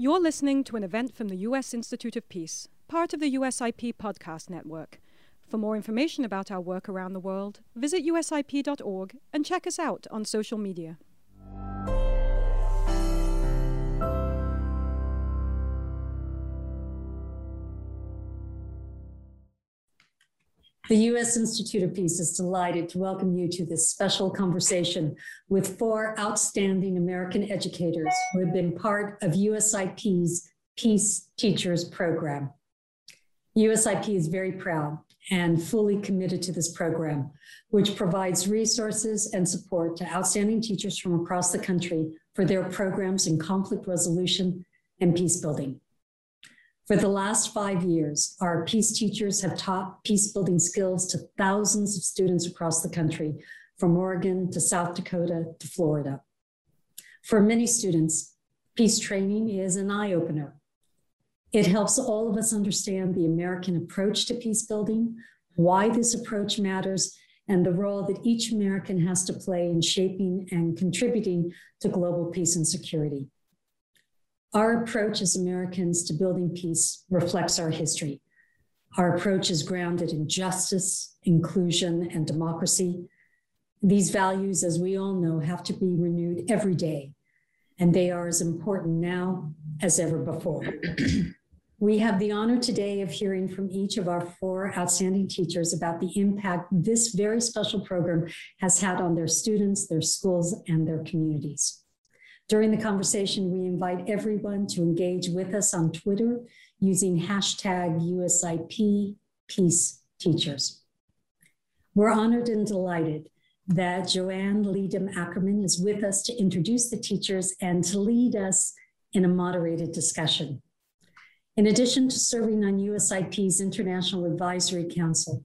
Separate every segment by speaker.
Speaker 1: You're listening to an event from the U.S. Institute of Peace, part of the USIP podcast network. For more information about our work around the world, visit usip.org and check us out on social media.
Speaker 2: The U.S. Institute of Peace is delighted to welcome you to this special conversation with four outstanding American educators who have been part of USIP's Peace Teachers Program. USIP is very proud and fully committed to this program, which provides resources and support to outstanding teachers from across the country for their programs in conflict resolution and peace building. For the last five years, our peace teachers have taught peace building skills to thousands of students across the country, from Oregon to South Dakota to Florida. For many students, peace training is an eye opener. It helps all of us understand the American approach to peace building, why this approach matters, and the role that each American has to play in shaping and contributing to global peace and security. Our approach as Americans to building peace reflects our history. Our approach is grounded in justice, inclusion, and democracy. These values, as we all know, have to be renewed every day, and they are as important now as ever before. we have the honor today of hearing from each of our four outstanding teachers about the impact this very special program has had on their students, their schools, and their communities. During the conversation, we invite everyone to engage with us on Twitter using hashtag USIP Peace Teachers. We're honored and delighted that Joanne Leedom Ackerman is with us to introduce the teachers and to lead us in a moderated discussion. In addition to serving on USIP's International Advisory Council,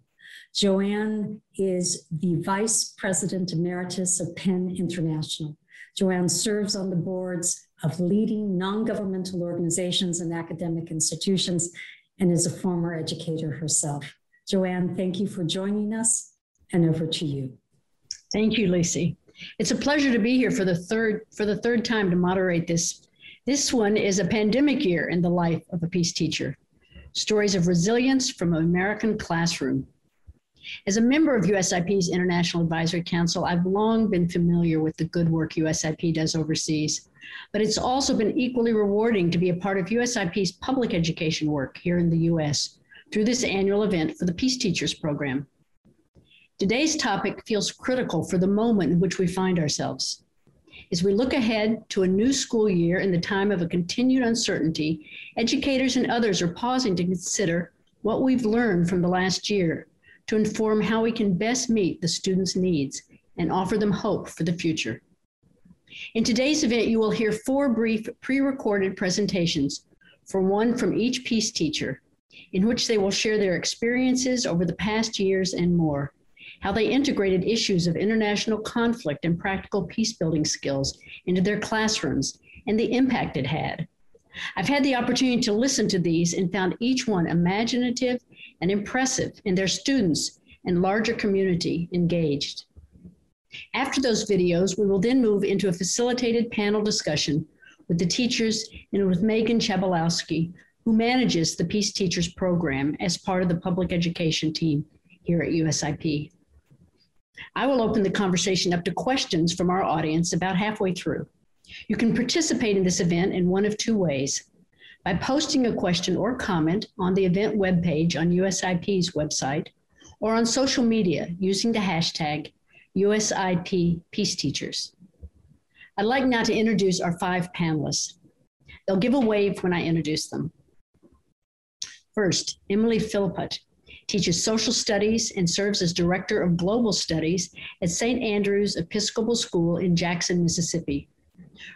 Speaker 2: Joanne is the Vice President Emeritus of PEN International. Joanne serves on the boards of leading non-governmental organizations and academic institutions and is a former educator herself. Joanne, thank you for joining us and over to you.
Speaker 3: Thank you, Lacey. It's a pleasure to be here for the third for the third time to moderate this. This one is a pandemic year in the life of a peace teacher. Stories of resilience from an American classroom. As a member of USIP's International Advisory Council, I've long been familiar with the good work USIP does overseas, but it's also been equally rewarding to be a part of USIP's public education work here in the US through this annual event for the Peace Teachers Program. Today's topic feels critical for the moment in which we find ourselves. As we look ahead to a new school year in the time of a continued uncertainty, educators and others are pausing to consider what we've learned from the last year to inform how we can best meet the students' needs and offer them hope for the future. In today's event, you will hear four brief pre-recorded presentations from one from each peace teacher, in which they will share their experiences over the past years and more, how they integrated issues of international conflict and practical peace building skills into their classrooms, and the impact it had. I've had the opportunity to listen to these and found each one imaginative and impressive in their students and larger community engaged. After those videos, we will then move into a facilitated panel discussion with the teachers and with Megan Chabalowski, who manages the Peace Teachers Program as part of the public education team here at USIP. I will open the conversation up to questions from our audience about halfway through. You can participate in this event in one of two ways by posting a question or comment on the event webpage on USIP's website or on social media using the hashtag USIP Peace Teachers. I'd like now to introduce our five panelists. They'll give a wave when I introduce them. First, Emily Philpott teaches social studies and serves as director of global studies at St. Andrew's Episcopal School in Jackson, Mississippi.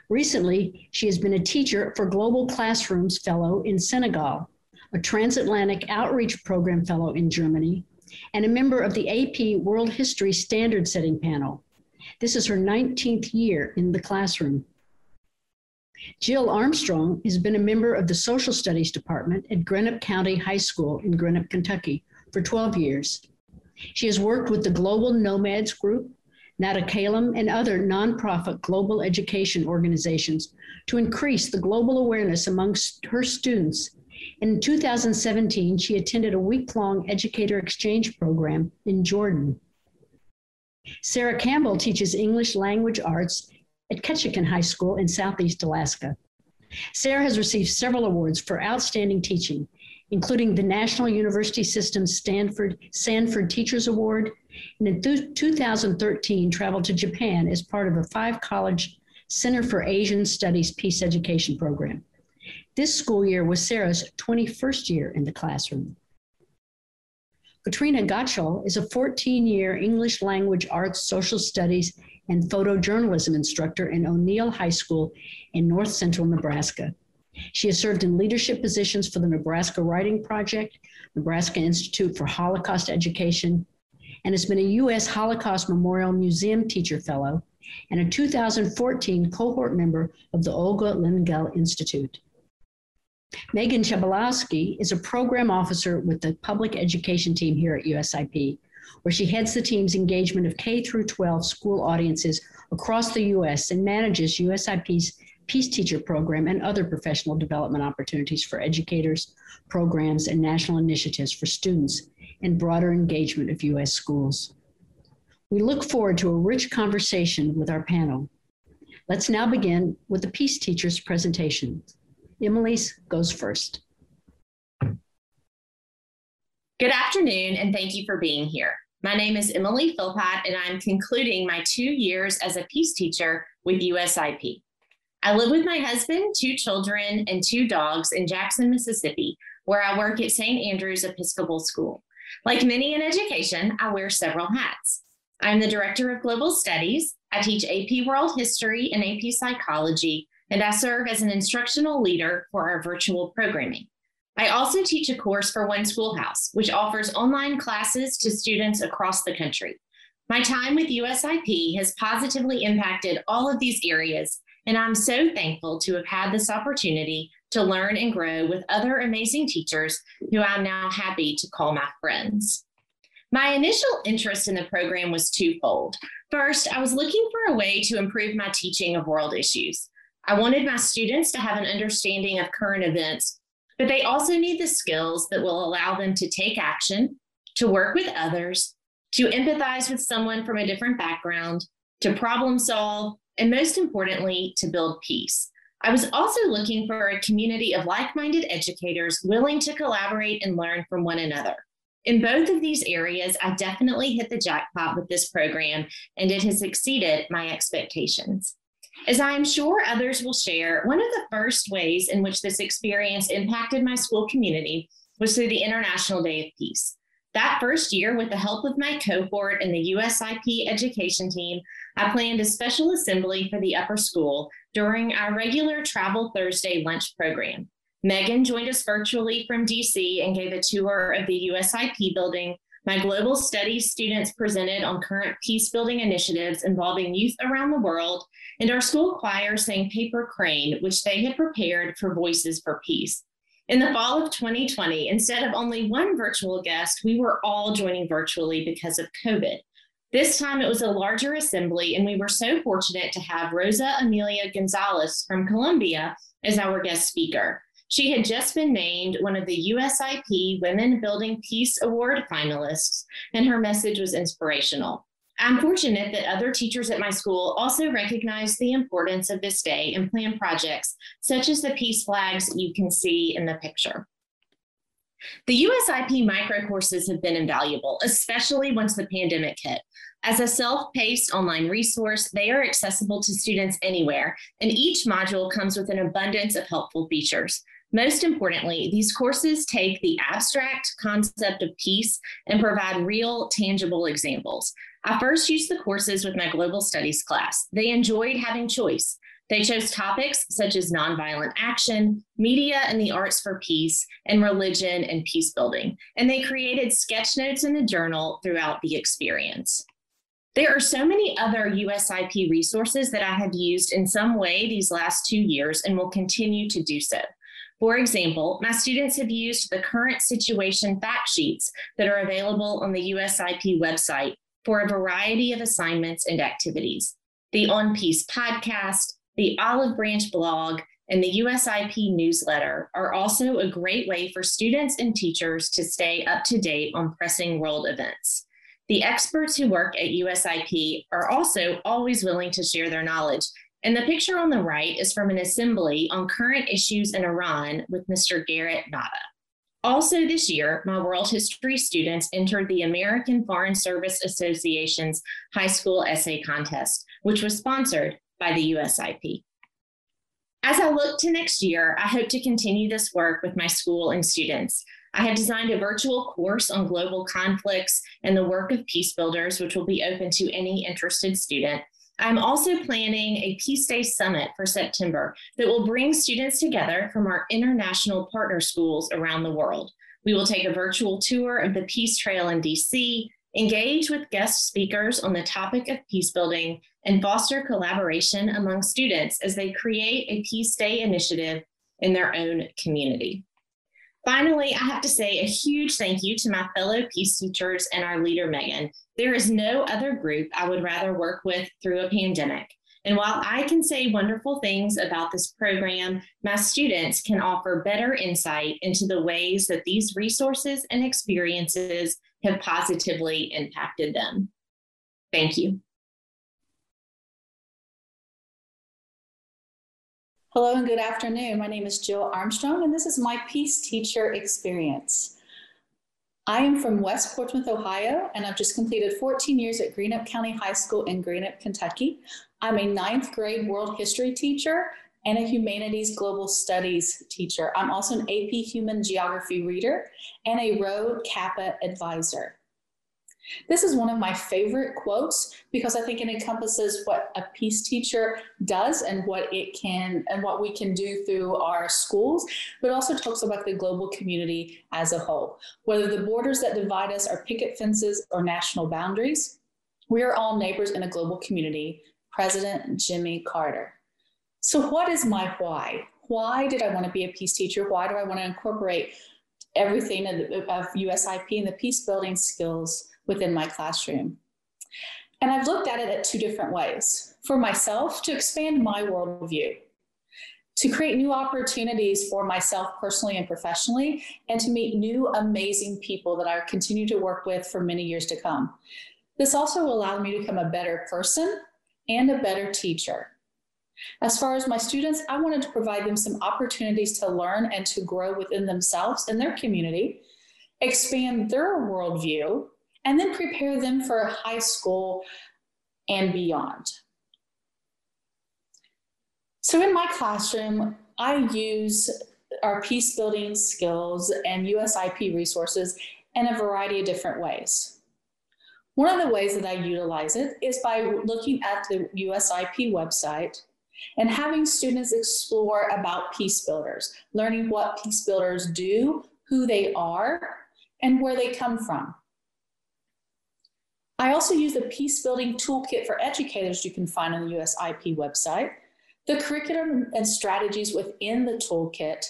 Speaker 3: Recently, she has been a teacher for Global Classrooms Fellow in Senegal, a Transatlantic Outreach Program Fellow in Germany, and a member of the AP World History Standard Setting Panel. This is her 19th year in the classroom. Jill Armstrong has been a member of the Social Studies Department at Greenup County High School in Greenup, Kentucky for 12 years. She has worked with the Global Nomads Group, Nada Kalem, and other nonprofit global education organizations to increase the global awareness amongst her students. In 2017, she attended a week long educator exchange program in Jordan. Sarah Campbell teaches English language arts at Ketchikan High School in Southeast Alaska. Sarah has received several awards for outstanding teaching, including the National University System Stanford Sanford Teachers Award, and in 2013 traveled to Japan as part of a five college Center for Asian Studies Peace Education program. This school year was Sarah's 21st year in the classroom. Katrina Gottschall is a 14 year English language arts, social studies, and photojournalism instructor in O'Neill High School in north central Nebraska. She has served in leadership positions for the Nebraska Writing Project, Nebraska Institute for Holocaust Education, and has been a U.S. Holocaust Memorial Museum Teacher Fellow and a 2014 cohort member of the Olga Lengyel Institute. Megan Chabalowski is a program officer with the public education team here at USIP, where she heads the team's engagement of K through 12 school audiences across the U.S. and manages USIP's Peace Teacher Program and other professional development opportunities for educators, programs, and national initiatives for students and broader engagement of U.S. schools. We look forward to a rich conversation with our panel. Let's now begin with the Peace Teacher's presentation. Emily's goes first.
Speaker 4: Good afternoon, and thank you for being here. My name is Emily Philpott, and I'm concluding my two years as a peace teacher with USIP. I live with my husband, two children, and two dogs in Jackson, Mississippi, where I work at St. Andrew's Episcopal School. Like many in education, I wear several hats. I'm the Director of Global Studies. I teach AP World History and AP Psychology, and I serve as an instructional leader for our virtual programming. I also teach a course for One Schoolhouse, which offers online classes to students across the country. My time with USIP has positively impacted all of these areas and I'm so thankful to have had this opportunity to learn and grow with other amazing teachers who I'm now happy to call my friends. My initial interest in the program was twofold. First, I was looking for a way to improve my teaching of world issues. I wanted my students to have an understanding of current events, but they also need the skills that will allow them to take action, to work with others, to empathize with someone from a different background, to problem solve, and most importantly, to build peace. I was also looking for a community of like minded educators willing to collaborate and learn from one another. In both of these areas, I definitely hit the jackpot with this program, and it has exceeded my expectations. As I am sure others will share, one of the first ways in which this experience impacted my school community was through the International Day of Peace. That first year, with the help of my cohort and the USIP education team, I planned a special assembly for the upper school during our regular Travel Thursday lunch program. Megan joined us virtually from DC and gave a tour of the USIP building. My global studies students presented on current peace building initiatives involving youth around the world, and our school choir sang Paper Crane, which they had prepared for Voices for Peace. In the fall of 2020, instead of only one virtual guest, we were all joining virtually because of COVID. This time it was a larger assembly, and we were so fortunate to have Rosa Amelia Gonzalez from Colombia as our guest speaker. She had just been named one of the USIP Women Building Peace Award finalists, and her message was inspirational. I'm fortunate that other teachers at my school also recognize the importance of this day and plan projects such as the peace flags you can see in the picture. The USIP micro courses have been invaluable, especially once the pandemic hit. As a self paced online resource, they are accessible to students anywhere, and each module comes with an abundance of helpful features. Most importantly, these courses take the abstract concept of peace and provide real, tangible examples. I first used the courses with my global studies class. They enjoyed having choice. They chose topics such as nonviolent action, media and the arts for peace, and religion and peace building. And they created sketch notes in a journal throughout the experience. There are so many other USIP resources that I have used in some way these last two years and will continue to do so. For example, my students have used the current situation fact sheets that are available on the USIP website for a variety of assignments and activities. The On Peace podcast, the Olive Branch blog, and the USIP newsletter are also a great way for students and teachers to stay up to date on pressing world events. The experts who work at USIP are also always willing to share their knowledge. And the picture on the right is from an assembly on current issues in Iran with Mr. Garrett Nada. Also, this year, my world history students entered the American Foreign Service Association's high school essay contest, which was sponsored by the USIP. As I look to next year, I hope to continue this work with my school and students. I have designed a virtual course on global conflicts and the work of peace builders, which will be open to any interested student. I'm also planning a Peace Day Summit for September that will bring students together from our international partner schools around the world. We will take a virtual tour of the Peace Trail in DC, engage with guest speakers on the topic of peace building, and foster collaboration among students as they create a Peace Day initiative in their own community. Finally, I have to say a huge thank you to my fellow peace teachers and our leader, Megan. There is no other group I would rather work with through a pandemic. And while I can say wonderful things about this program, my students can offer better insight into the ways that these resources and experiences have positively impacted them. Thank you.
Speaker 5: Hello and good afternoon. My name is Jill Armstrong, and this is my Peace Teacher Experience. I am from West Portsmouth, Ohio, and I've just completed 14 years at Greenup County High School in Greenup, Kentucky. I'm a ninth grade world history teacher and a humanities global studies teacher. I'm also an AP human geography reader and a Rho Kappa advisor. This is one of my favorite quotes because I think it encompasses what a peace teacher does and what it can and what we can do through our schools, but also talks about the global community as a whole. Whether the borders that divide us are picket fences or national boundaries, we are all neighbors in a global community. President Jimmy Carter. So, what is my why? Why did I want to be a peace teacher? Why do I want to incorporate everything of USIP and the peace building skills within my classroom. And I've looked at it at two different ways. For myself, to expand my worldview, to create new opportunities for myself personally and professionally, and to meet new amazing people that I continue to work with for many years to come. This also allowed me to become a better person and a better teacher. As far as my students, I wanted to provide them some opportunities to learn and to grow within themselves and their community, expand their worldview, and then prepare them for high school and beyond. So in my classroom, I use our peace building skills and USIP resources in a variety of different ways. One of the ways that I utilize it is by looking at the USIP website and having students explore about peace builders, learning what peace builders do, who they are, and where they come from. I also use the Peace Building Toolkit for Educators you can find on the USIP website. The curriculum and strategies within the toolkit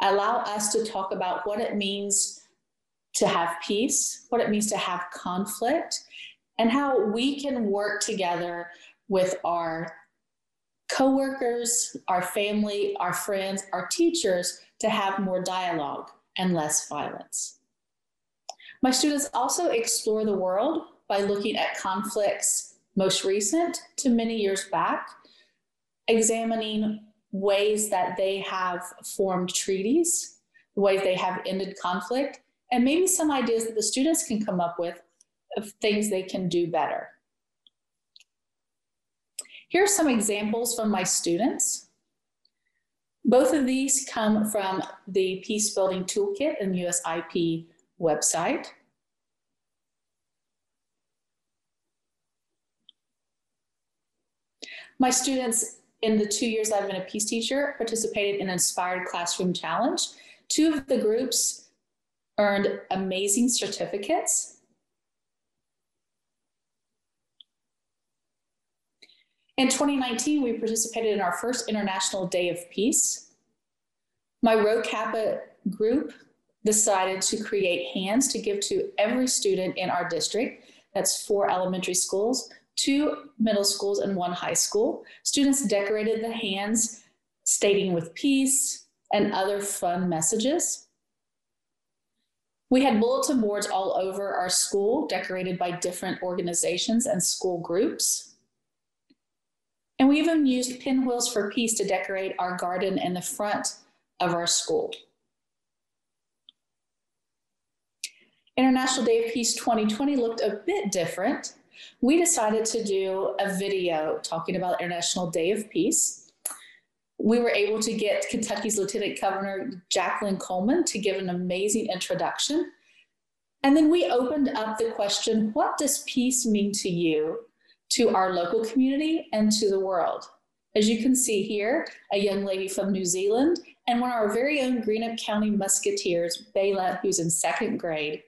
Speaker 5: allow us to talk about what it means to have peace, what it means to have conflict, and how we can work together with our coworkers, our family, our friends, our teachers to have more dialogue and less violence. My students also explore the world by looking at conflicts most recent to many years back, examining ways that they have formed treaties, the ways they have ended conflict, and maybe some ideas that the students can come up with of things they can do better. Here are some examples from my students. Both of these come from the Peace Building Toolkit and USIP website. My students in the two years I've been a peace teacher participated in Inspired Classroom Challenge. Two of the groups earned amazing certificates. In 2019, we participated in our first International Day of Peace. My Rho Kappa group decided to create hands to give to every student in our district that's four elementary schools, two middle schools, and one high school. Students decorated the hands, stating with peace and other fun messages. We had bulletin boards all over our school, decorated by different organizations and school groups. And we even used pinwheels for peace to decorate our garden in the front of our school. International Day of Peace 2020 looked a bit different. We decided to do a video talking about International Day of Peace. We were able to get Kentucky's Lieutenant Governor Jacqueline Coleman to give an amazing introduction. And then we opened up the question what does peace mean to you, to our local community, and to the world? As you can see here, a young lady from New Zealand and one of our very own Greenup County Musketeers, Bayla, who's in second grade,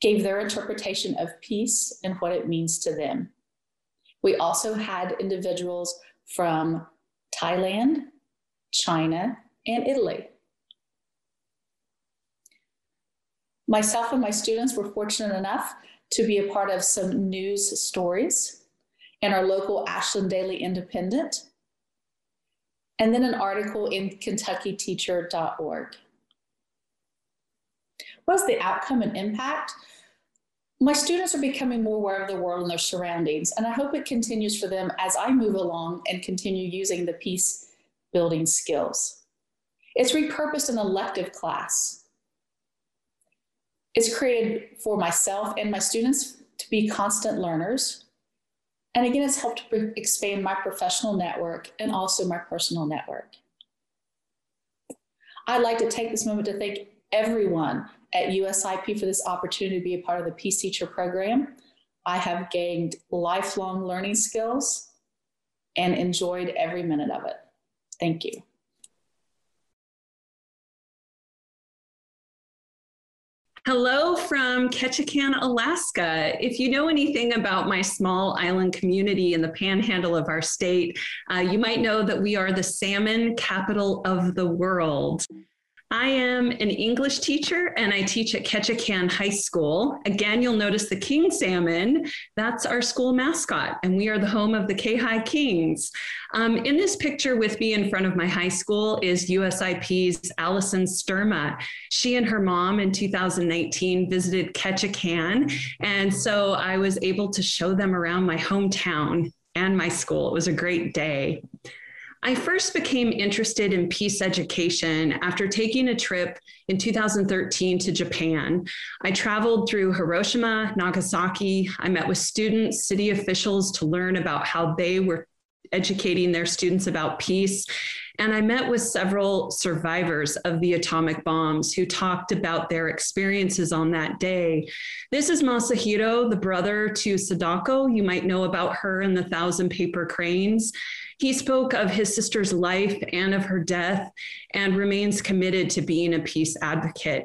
Speaker 5: gave their interpretation of peace and what it means to them. We also had individuals from Thailand, China, and Italy. Myself and my students were fortunate enough to be a part of some news stories in our local Ashland Daily Independent, and then an article in KentuckyTeacher.org. What's the outcome and impact? My students are becoming more aware of the world and their surroundings, and I hope it continues for them as I move along and continue using the peace building skills. It's repurposed an elective class. It's created for myself and my students to be constant learners. And again, it's helped expand my professional network and also my personal network. I'd like to take this moment to thank everyone at USIP for this opportunity to be a part of the Peace Teacher program. I have gained lifelong learning skills and enjoyed every minute of it. Thank you.
Speaker 6: Hello from Ketchikan, Alaska. If you know anything about my small island community in the panhandle of our state, uh, you might know that we are the salmon capital of the world. I am an English teacher and I teach at Ketchikan High School. Again, you'll notice the king salmon. That's our school mascot, and we are the home of the K High Kings. Um, in this picture with me in front of my high school is USIP's Allison Sturma. She and her mom in 2019 visited Ketchikan, and so I was able to show them around my hometown and my school. It was a great day. I first became interested in peace education after taking a trip in 2013 to Japan. I traveled through Hiroshima, Nagasaki. I met with students, city officials to learn about how they were educating their students about peace. And I met with several survivors of the atomic bombs who talked about their experiences on that day. This is Masahiro, the brother to Sadako. You might know about her and The Thousand Paper Cranes. He spoke of his sister's life and of her death and remains committed to being a peace advocate.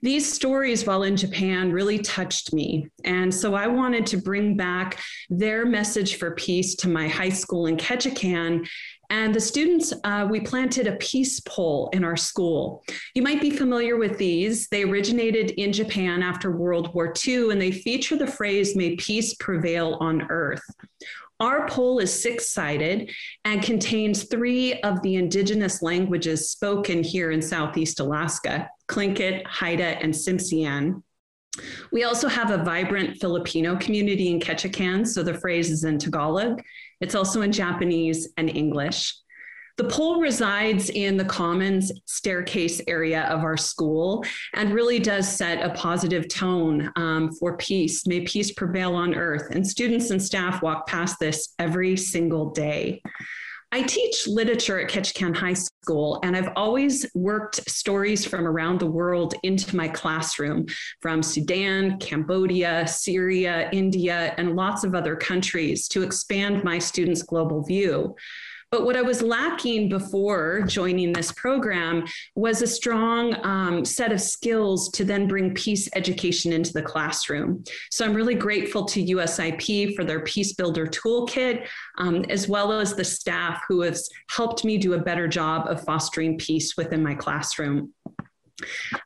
Speaker 6: These stories while in Japan really touched me. And so I wanted to bring back their message for peace to my high school in Ketchikan. And the students, uh, we planted a peace pole in our school. You might be familiar with these. They originated in Japan after World War II, and they feature the phrase, May peace prevail on earth. Our pole is six sided and contains three of the indigenous languages spoken here in Southeast Alaska Tlingit, Haida, and Tsimshian. We also have a vibrant Filipino community in Ketchikan, so the phrase is in Tagalog. It's also in Japanese and English. The pole resides in the commons staircase area of our school and really does set a positive tone um, for peace. May peace prevail on earth. And students and staff walk past this every single day. I teach literature at Ketchikan High School, and I've always worked stories from around the world into my classroom from Sudan, Cambodia, Syria, India, and lots of other countries to expand my students' global view. But what I was lacking before joining this program was a strong um, set of skills to then bring peace education into the classroom. So I'm really grateful to USIP for their Peace Builder Toolkit, um, as well as the staff who has helped me do a better job of fostering peace within my classroom.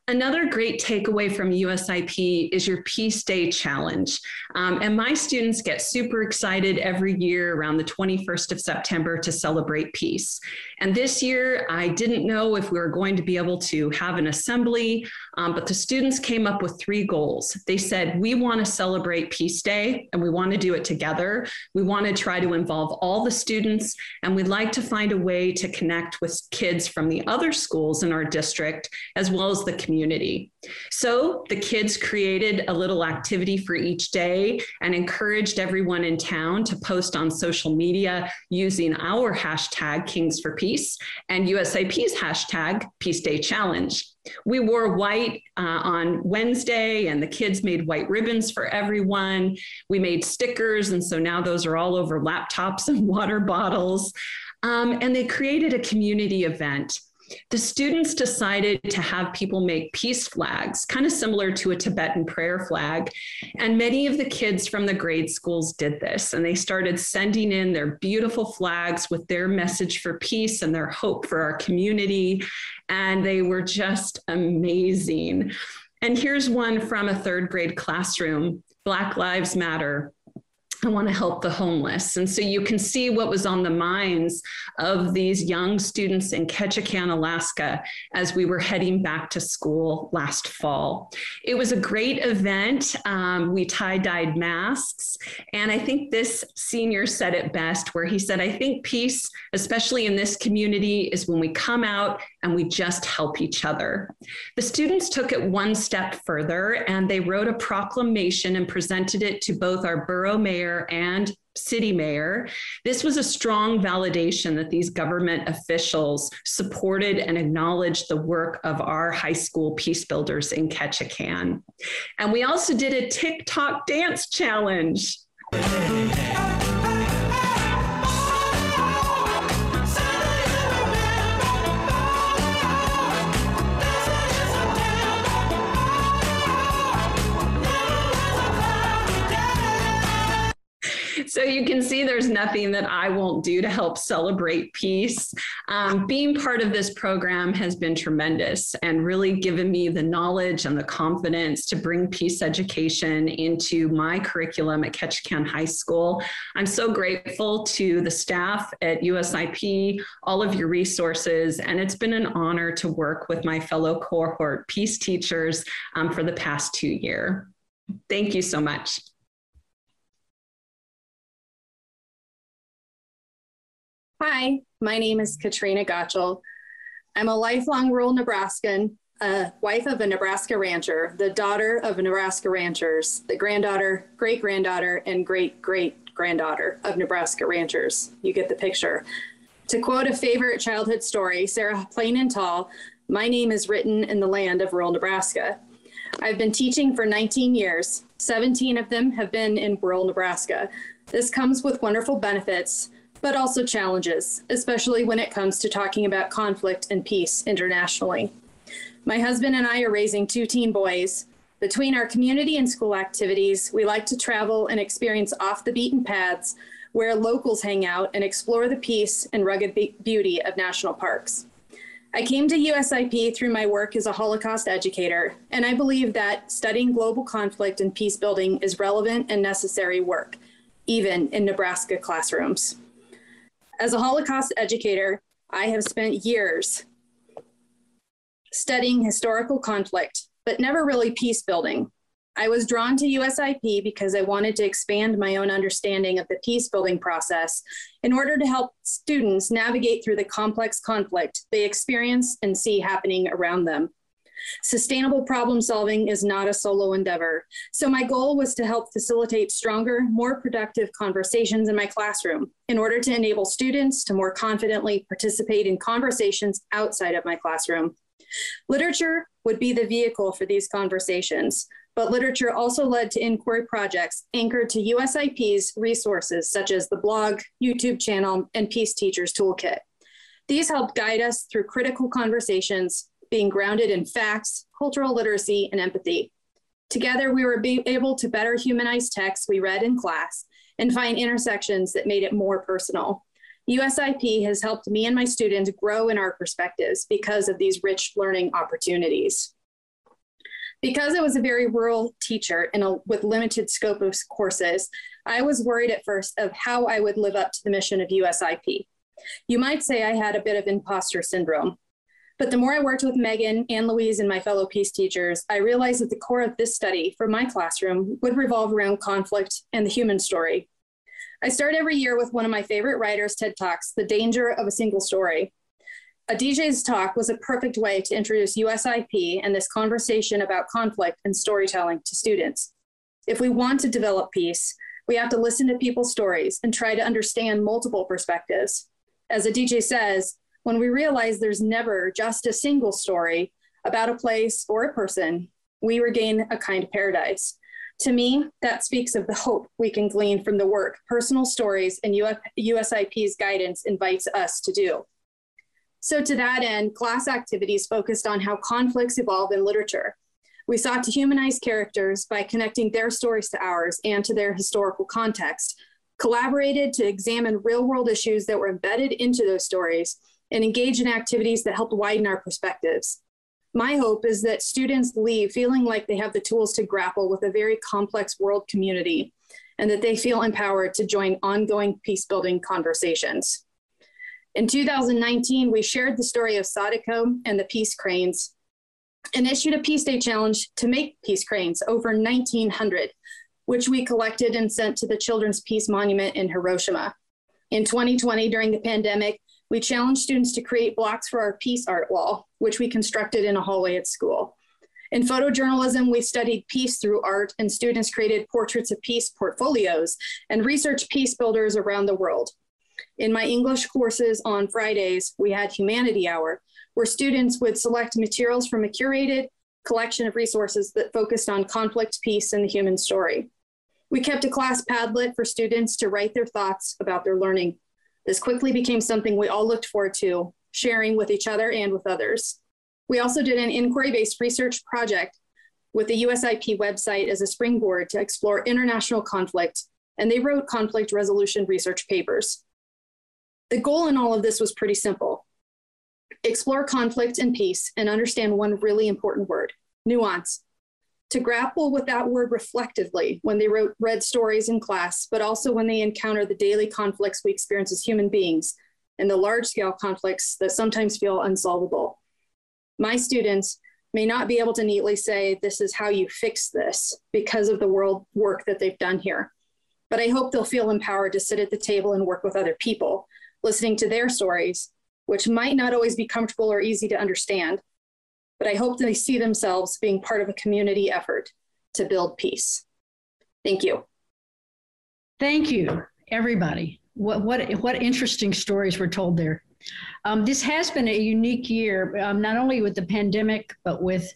Speaker 6: Another great takeaway from USIP is your Peace Day Challenge. Um, and my students get super excited every year around the 21st of September to celebrate peace. And this year, I didn't know if we were going to be able to have an assembly, um, but the students came up with three goals. They said, We want to celebrate Peace Day and we want to do it together. We want to try to involve all the students, and we'd like to find a way to connect with kids from the other schools in our district as well as the community. So the kids created a little activity for each day and encouraged everyone in town to post on social media using our hashtag Kings for Peace and USIP's hashtag Peace Day Challenge. We wore white uh, on Wednesday, and the kids made white ribbons for everyone. We made stickers, and so now those are all over laptops and water bottles. Um, and they created a community event the students decided to have people make peace flags, kind of similar to a Tibetan prayer flag. And many of the kids from the grade schools did this, and they started sending in their beautiful flags with their message for peace and their hope for our community. And they were just amazing. And here's one from a third grade classroom Black Lives Matter. I want to help the homeless. And so you can see what was on the minds of these young students in Ketchikan, Alaska, as we were heading back to school last fall. It was a great event. Um, we tie dyed masks. And I think this senior said it best, where he said, I think peace, especially in this community, is when we come out and we just help each other. The students took it one step further and they wrote a proclamation and presented it to both our borough mayor mayor and city mayor. This was a strong validation that these government officials supported and acknowledged the work of our high school peace builders in Ketchikan. And we also did a TikTok dance challenge. So you can see there's nothing that I won't do to help celebrate peace. Um, being part of this program has been tremendous and really given me the knowledge and the confidence to bring peace education into my curriculum at Ketchikan High School. I'm so grateful to the staff at USIP, all of your resources, and it's been an honor to work with my fellow cohort peace teachers um, for the past two years. Thank you so much.
Speaker 7: Hi, my name is Katrina Gottschall. I'm a lifelong rural Nebraskan, a wife of a Nebraska rancher, the daughter of Nebraska ranchers, the granddaughter, great granddaughter, and great great granddaughter of Nebraska ranchers. You get the picture. To quote a favorite childhood story, Sarah Plain and Tall, my name is written in the land of rural Nebraska. I've been teaching for 19 years. 17 of them have been in rural Nebraska. This comes with wonderful benefits, but also challenges, especially when it comes to talking about conflict and peace internationally. My husband and I are raising two teen boys. Between our community and school activities, we like to travel and experience off the beaten paths where locals hang out and explore the peace and rugged be- beauty of national parks. I came to USIP through my work as a Holocaust educator, and I believe that studying global conflict and peace building is relevant and necessary work, even in Nebraska classrooms. As a Holocaust educator, I have spent years studying historical conflict, but never really peace building. I was drawn to USIP because I wanted to expand my own understanding of the peace building process in order to help students navigate through the complex conflict they experience and see happening around them. Sustainable problem solving is not a solo endeavor. So my goal was to help facilitate stronger, more productive conversations in my classroom in order to enable students to more confidently participate in conversations outside of my classroom. Literature would be the vehicle for these conversations, but literature also led to inquiry projects anchored to USIP's resources such as the blog, YouTube channel, and Peace Teachers Toolkit. These helped guide us through critical conversations being grounded in facts, cultural literacy, and empathy. Together, we were able to better humanize texts we read in class and find intersections that made it more personal. USIP has helped me and my students grow in our perspectives because of these rich learning opportunities. Because I was a very rural teacher and with limited scope of courses, I was worried at first of how I would live up to the mission of USIP. You might say I had a bit of imposter syndrome. But the more I worked with Megan and Louise and my fellow peace teachers, I realized that the core of this study for my classroom would revolve around conflict and the human story. I start every year with one of my favorite writers' TED Talks, The Danger of a Single Story. Adichie's talk was a perfect way to introduce USIP and this conversation about conflict and storytelling to students. If we want to develop peace, we have to listen to people's stories and try to understand multiple perspectives. As Adichie says, when we realize there's never just a single story about a place or a person, we regain a kind of paradise. To me, that speaks of the hope we can glean from the work personal stories and USIP's guidance invites us to do. So, to that end, class activities focused on how conflicts evolve in literature. We sought to humanize characters by connecting their stories to ours and to their historical context, collaborated to examine real world issues that were embedded into those stories, and engage in activities that help widen our perspectives. My hope is that students leave feeling like they have the tools to grapple with a very complex world community and that they feel empowered to join ongoing peace building conversations. In 2019, we shared the story of Sadako and the Peace Cranes and issued a Peace Day challenge to make peace cranes, over 1,900, which we collected and sent to the Children's Peace Monument in Hiroshima. In 2020, during the pandemic, we challenged students to create blocks for our peace art wall, which we constructed in a hallway at school. In photojournalism, we studied peace through art, and students created portraits of peace portfolios and researched peace builders around the world. In my English courses on Fridays, we had Humanity Hour, where students would select materials from a curated collection of resources that focused on conflict, peace, and the human story. We kept a class Padlet for students to write their thoughts about their learning. This quickly became something we all looked forward to, sharing with each other and with others. We also did an inquiry based research project with the USIP website as a springboard to explore international conflict, and they wrote conflict resolution research papers. The goal in all of this was pretty simple explore conflict and peace and understand one really important word nuance to grapple with that word reflectively when they wrote read stories in class, but also when they encounter the daily conflicts we experience as human beings and the large scale conflicts that sometimes feel unsolvable. My students may not be able to neatly say, This is how you fix this because of the world work that they've done here. But I hope they'll feel empowered to sit at the table and work with other people, listening to their stories, which might not always be comfortable or easy to understand, but I hope they see themselves being part of a community effort to build peace. Thank you.
Speaker 3: Thank you, everybody. What, what, what interesting stories were told there. Um, this has been a unique year, um, not only with the pandemic, but with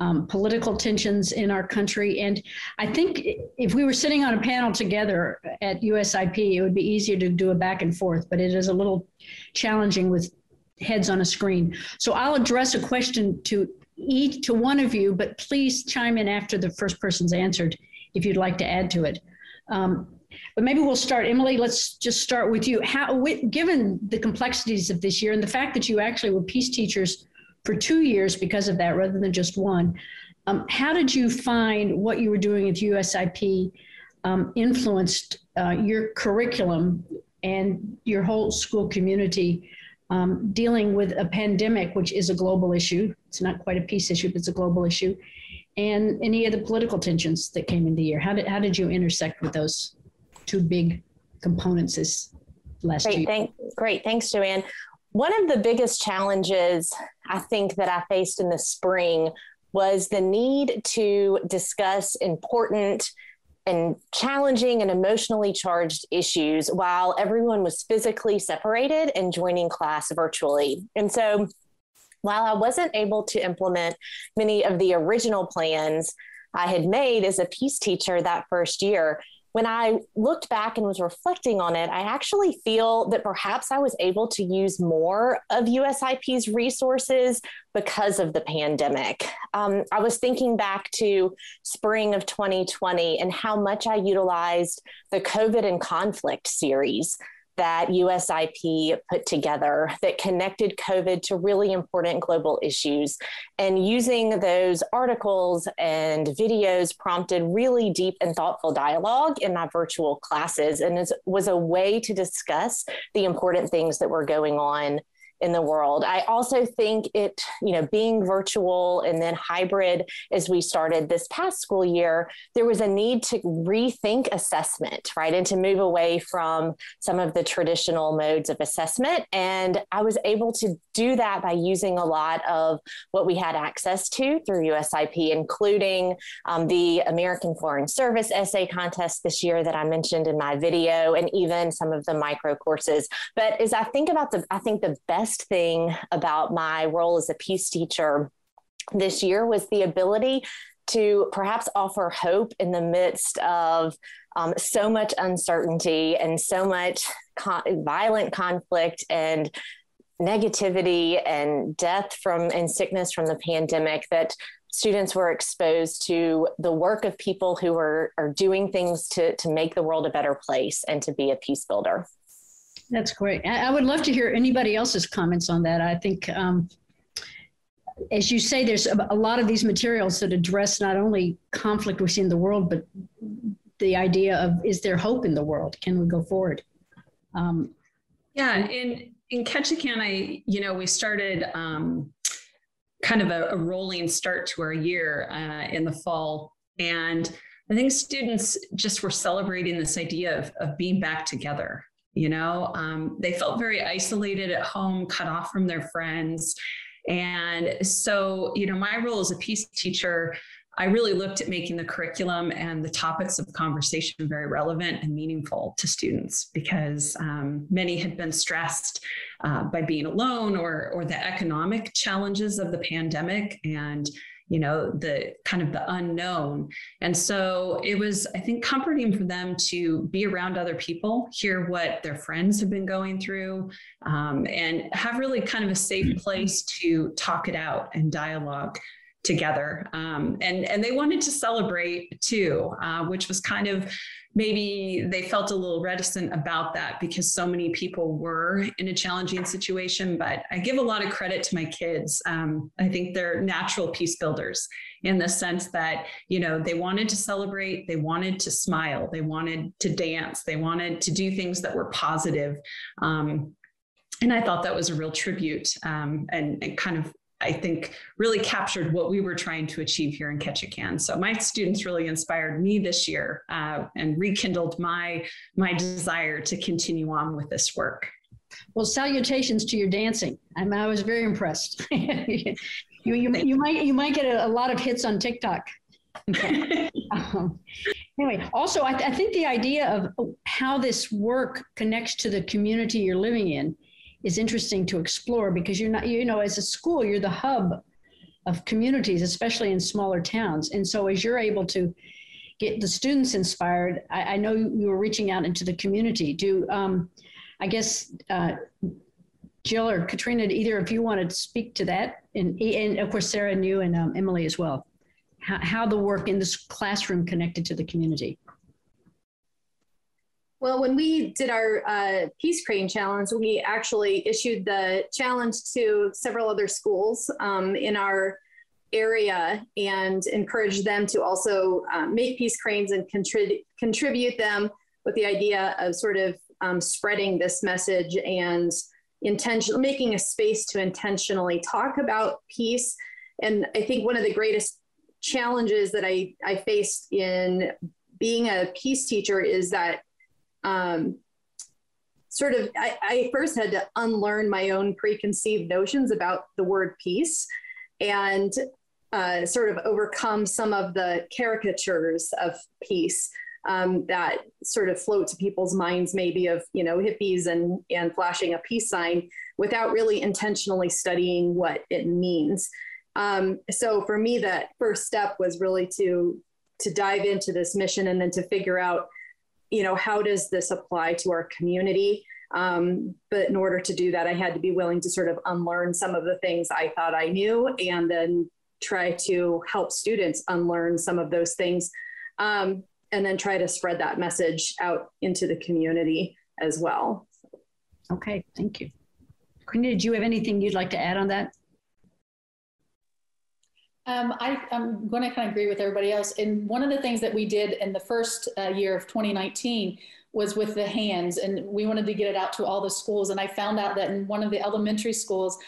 Speaker 3: um, political tensions in our country. And I think if we were sitting on a panel together at USIP, it would be easier to do a back and forth, but it is a little challenging with heads on a screen. So I'll address a question to each to one of you, but please chime in after the first person's answered if you'd like to add to it. Um, but maybe we'll start. Emily, let's just start with you. How, given the complexities of this year and the fact that you actually were peace teachers for two years because of that rather than just one, um, how did you find what you were doing at USIP um, influenced uh, your curriculum and your whole school community um, dealing with a pandemic, which is a global issue. It's not quite a peace issue, but it's a global issue. And any of the political tensions that came in the year. How did, how did you intersect with those two big components this last
Speaker 4: great,
Speaker 3: year?
Speaker 4: Thank, great. Thanks, Joanne. One of the biggest challenges I think that I faced in the spring was the need to discuss important and challenging and emotionally charged issues while everyone was physically separated and joining class virtually. And so while I wasn't able to implement many of the original plans I had made as a peace teacher that first year, when I looked back and was reflecting on it, I actually feel that perhaps I was able to use more of USIP's resources because of the pandemic. Um, I was thinking back to spring of 2020 and how much I utilized the COVID and conflict series that USIP put together that connected COVID to really important global issues. And using those articles and videos prompted really deep and thoughtful dialogue in my virtual classes and it was a way to discuss the important things that were going on in the world. I also think it, you know, being virtual and then hybrid as we started this past school year, there was a need to rethink assessment, right? And to move away from some of the traditional modes of assessment. And I was able to do that by using a lot of what we had access to through USIP, including um, the American Foreign Service essay contest this year that I mentioned in my video, and even some of the micro courses. But as I think about the, I think the best best thing about my role as a peace teacher this year was the ability to perhaps offer hope in the midst of um, so much uncertainty and so much con- violent conflict and negativity and death from and sickness from the pandemic that students were exposed to the work of people who are, are doing things to, to make the world a better place and to be a peace builder.
Speaker 3: That's great. I would love to hear anybody else's comments on that. I think, um, as you say, there's a lot of these materials that address not only conflict we see in the world, but the idea of is there hope in the world? Can we go forward? Um,
Speaker 6: yeah, in in Ketchikan, I you know we started um, kind of a, a, rolling start to our year uh, in the fall, and I think students just were celebrating this idea of, of being back together you know um, they felt very isolated at home cut off from their friends and so you know my role as a peace teacher I really looked at making the curriculum and the topics of conversation very relevant and meaningful to students because um, many had been stressed uh, by being alone or, or the economic challenges of the pandemic. And you know the kind of the unknown. And so it was i think comforting for them to be around other people hear what their friends have been going through um, and have really kind of a safe place to talk it out and dialogue together. Um, and and they wanted to celebrate too uh, which was kind of maybe they felt a little reticent about that because so many people were in a challenging situation. But I give a lot of credit to my kids. Um, I think they're natural peace builders in the sense that, you know, they wanted to celebrate, they wanted to smile, they wanted to dance, they wanted to do things that were positive. Um, and I thought that was a real tribute um, and, and, kind of I think really captured what we were trying to achieve here in Ketchikan. So my students really inspired me this year uh, and rekindled my my desire to continue on with this work.
Speaker 3: Well, salutations to your dancing. I, I was very impressed. you, you, you might you might get a, a lot of hits on TikTok. um, anyway, also I, I think the idea of how this work connects to the community you're living in is interesting to explore because you're not, you know, as a school, you're the hub of communities, especially in smaller towns. And so as you're able to get the students inspired, I, I know you were reaching out into the community. Do um, I guess uh, Jill or Katrina, either of you want to speak to that? And, and of course, Sarah and you and um, Emily as well. How, how the work in this classroom connected to the community.
Speaker 7: Well, when we did our uh, Peace Crane Challenge, we actually issued the challenge to several other schools um, in our area and encouraged them to also uh, make peace cranes and contrib- contribute them with the idea of sort of um, spreading this message and intention making a space to intentionally talk about peace. And I think one of the greatest challenges that I, I faced in being a peace teacher is that um, sort of, I, I first had to unlearn my own preconceived notions about the word peace and uh, sort of overcome some of the caricatures of peace um, that sort of float to people's minds, maybe of you know hippies and and flashing a peace sign without really intentionally studying what it means. Um, so for me, that first step was really to to dive into this mission and then to figure out you know, how does this apply to our community? Um, but in order to do that, I had to be willing to sort of unlearn some of the things I thought I knew and then try to help students unlearn some of those things. Um, and then try to spread that message out into the community as well.
Speaker 3: Okay, thank you. Queenie, did you have anything you'd like to add on that?
Speaker 5: Um, I, am going to kind of agree with everybody else. And one of the things that we did in the first uh, year of 2019 was with the hands, and we wanted to get it out to all the schools. And I found out that in one of the elementary schools,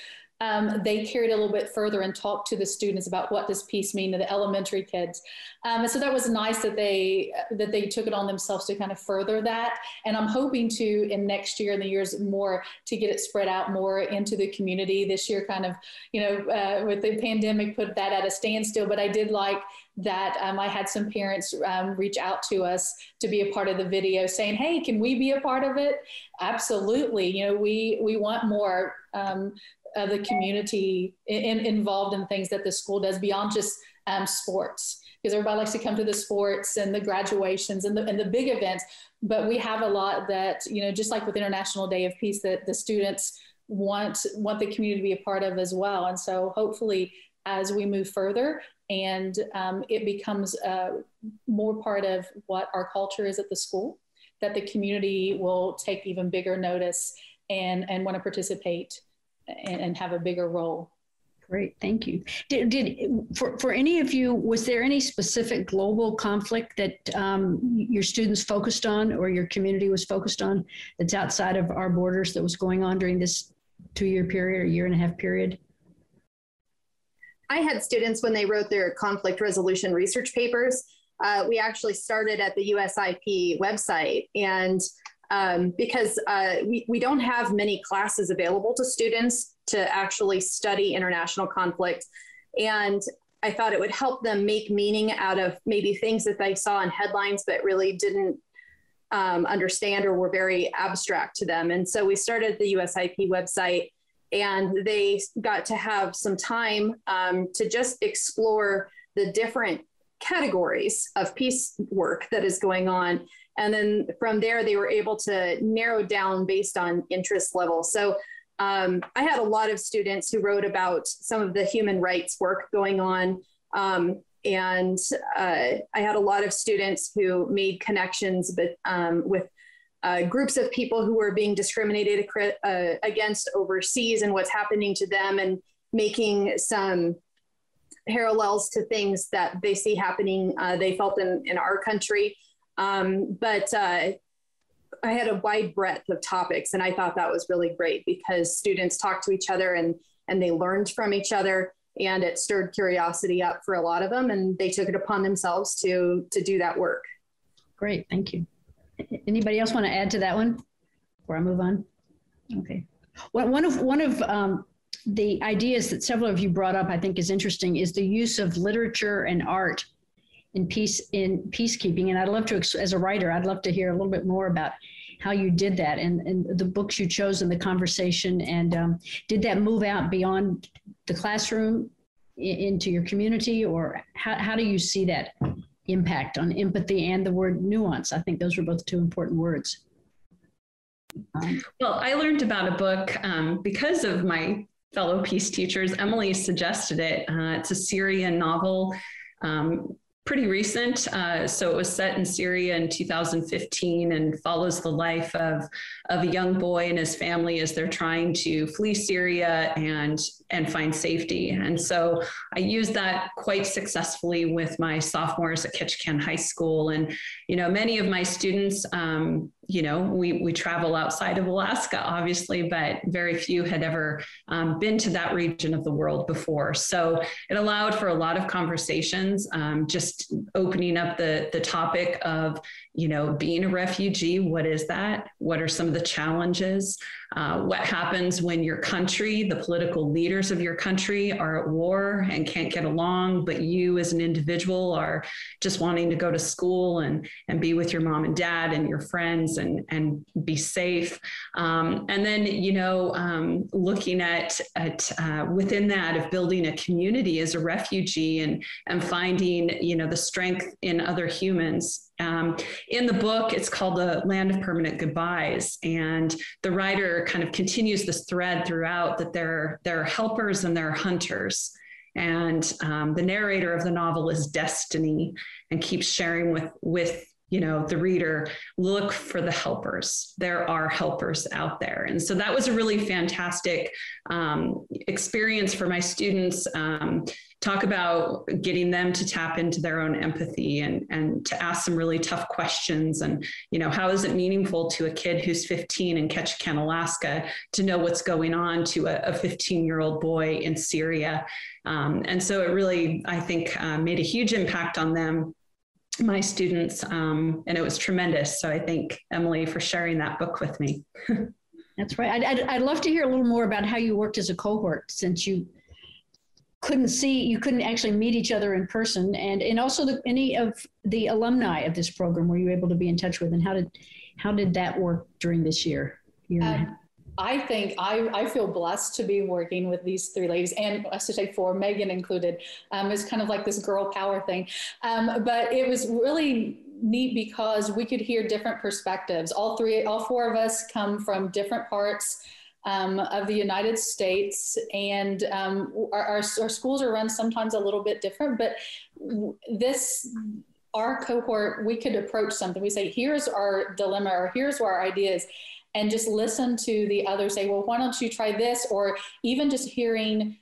Speaker 5: um, they carried a little bit further and talked to the students about what does peace mean to the elementary kids. Um, and so that was nice that they that they took it on themselves to kind of further that. And I'm hoping to in next year and the years more to get it spread out more into the community. This year, kind of you know uh, with the pandemic, put that at a standstill. But I did like that um, I had some parents um, reach out to us to be a part of the video saying, hey, can we be a part of it? Absolutely. You know, we, we want more um, of the community in, involved in things that the school does beyond just um, sports. Because everybody likes to come to the sports and the graduations and the, and the big events. But we have a lot that you know just like with international day of peace that the students want want the community to be a part of as well. And so hopefully as we move further and um, it becomes uh, more part of what our culture is at the school that the community will take even bigger notice and and want to participate and, and have a bigger role.
Speaker 3: Great, thank you. Did, did for, for any of you, was there any specific global conflict that um, your students focused on or your community was focused on that's outside of our borders that was going on during this two year period or year and a half period?
Speaker 7: I had students when they wrote their conflict resolution research papers. Uh, we actually started at the USIP website and um, because uh, we, we don't have many classes available to students to actually study international conflict. And I thought it would help them make meaning out of maybe things that they saw in headlines but really didn't um, understand or were very abstract to them. And so we started the USIP website and they got to have some time um, to just explore the different categories of peace work that is going on and then from there, they were able to narrow down based on interest level. So um, I had a lot of students who wrote about some of the human rights work going on. Um, and uh, I had a lot of students who made connections but, um, with uh, groups of people who were being discriminated uh, against overseas and what's happening to them and making some parallels to things that they see happening, uh, they felt in, in our country. Um, but uh, I had a wide breadth of topics, and I thought that was really great because students talked to each other and and they learned from each other, and it stirred curiosity up for a lot of them, and they took it upon themselves to to do that work.
Speaker 3: Great, thank you. Anybody else want to add to that one before I move on? Okay. Well, One of one of um, the ideas that several of you brought up, I think, is interesting, is the use of literature and art in peace in peacekeeping. And I'd love to, as a writer, I'd love to hear a little bit more about how you did that and, and the books you chose in the conversation. And um, did that move out beyond the classroom into your community, or how, how do you see that impact on empathy and the word nuance? I think those were both two important words.
Speaker 6: Um, well, I learned about a book um, because of my fellow peace teachers. Emily suggested it. Uh, it's a Syrian novel um, pretty recent. Uh, so it was set in Syria in 2015 and follows the life of, of a young boy and his family as they're trying to flee Syria and, and find safety. And so I used that quite successfully with my sophomores at Ketchikan High School. And, you know, many of my students, um, you know, we, we travel outside of Alaska, obviously, but very few had ever um, been to that region of the world before. So it allowed for a lot of conversations, um, just opening up the, the topic of, you know, being a refugee. What is that? What are some of the challenges? Uh, what happens when your country, the political leaders of your country, are at war and can't get along, but you as an individual are just wanting to go to school and, and be with your mom and dad and your friends and, and be safe. Um, and then, you know, um, looking at, at uh, within that of building a community as a refugee and, and finding, you know, the strength in other humans um, in the book, it's called The Land of Permanent Goodbyes. And the writer kind of continues this thread throughout that there, there are helpers and there are hunters. And um, the narrator of the novel is Destiny and keeps sharing with, with you know the reader look for the helpers. There are helpers out there. And so that was a really fantastic um, experience for my students um, talk about getting them to tap into their own empathy and, and to ask some really tough questions and you know how is it meaningful to a kid who's 15 in ketchikan alaska to know what's going on to a 15 year old boy in syria? Um, and so it really i think uh, made a huge impact on them my students, um, and it was tremendous. So I thank Emily for sharing that book with me.
Speaker 3: That's right. I'd, I'd, I'd, love to hear a little more about how you worked as a cohort since you couldn't see, you couldn't actually meet each other in person. And, and also the, any of the alumni of this program were you able to be in touch with and how did, how did that work during this year?
Speaker 5: year I think I, I feel blessed to be working with these three ladies, and I should say four, Megan included. Um, it's kind of like this girl power thing. Um, but it was really neat because we could hear different perspectives. All three, all four of us come from different parts um, of the United States, and um, our, our, our schools are run sometimes a little bit different. But this our cohort, we could approach something. We say, here's our dilemma, or here's where our ideas and just listen to the others say, well, why don't you try this? Or even just hearing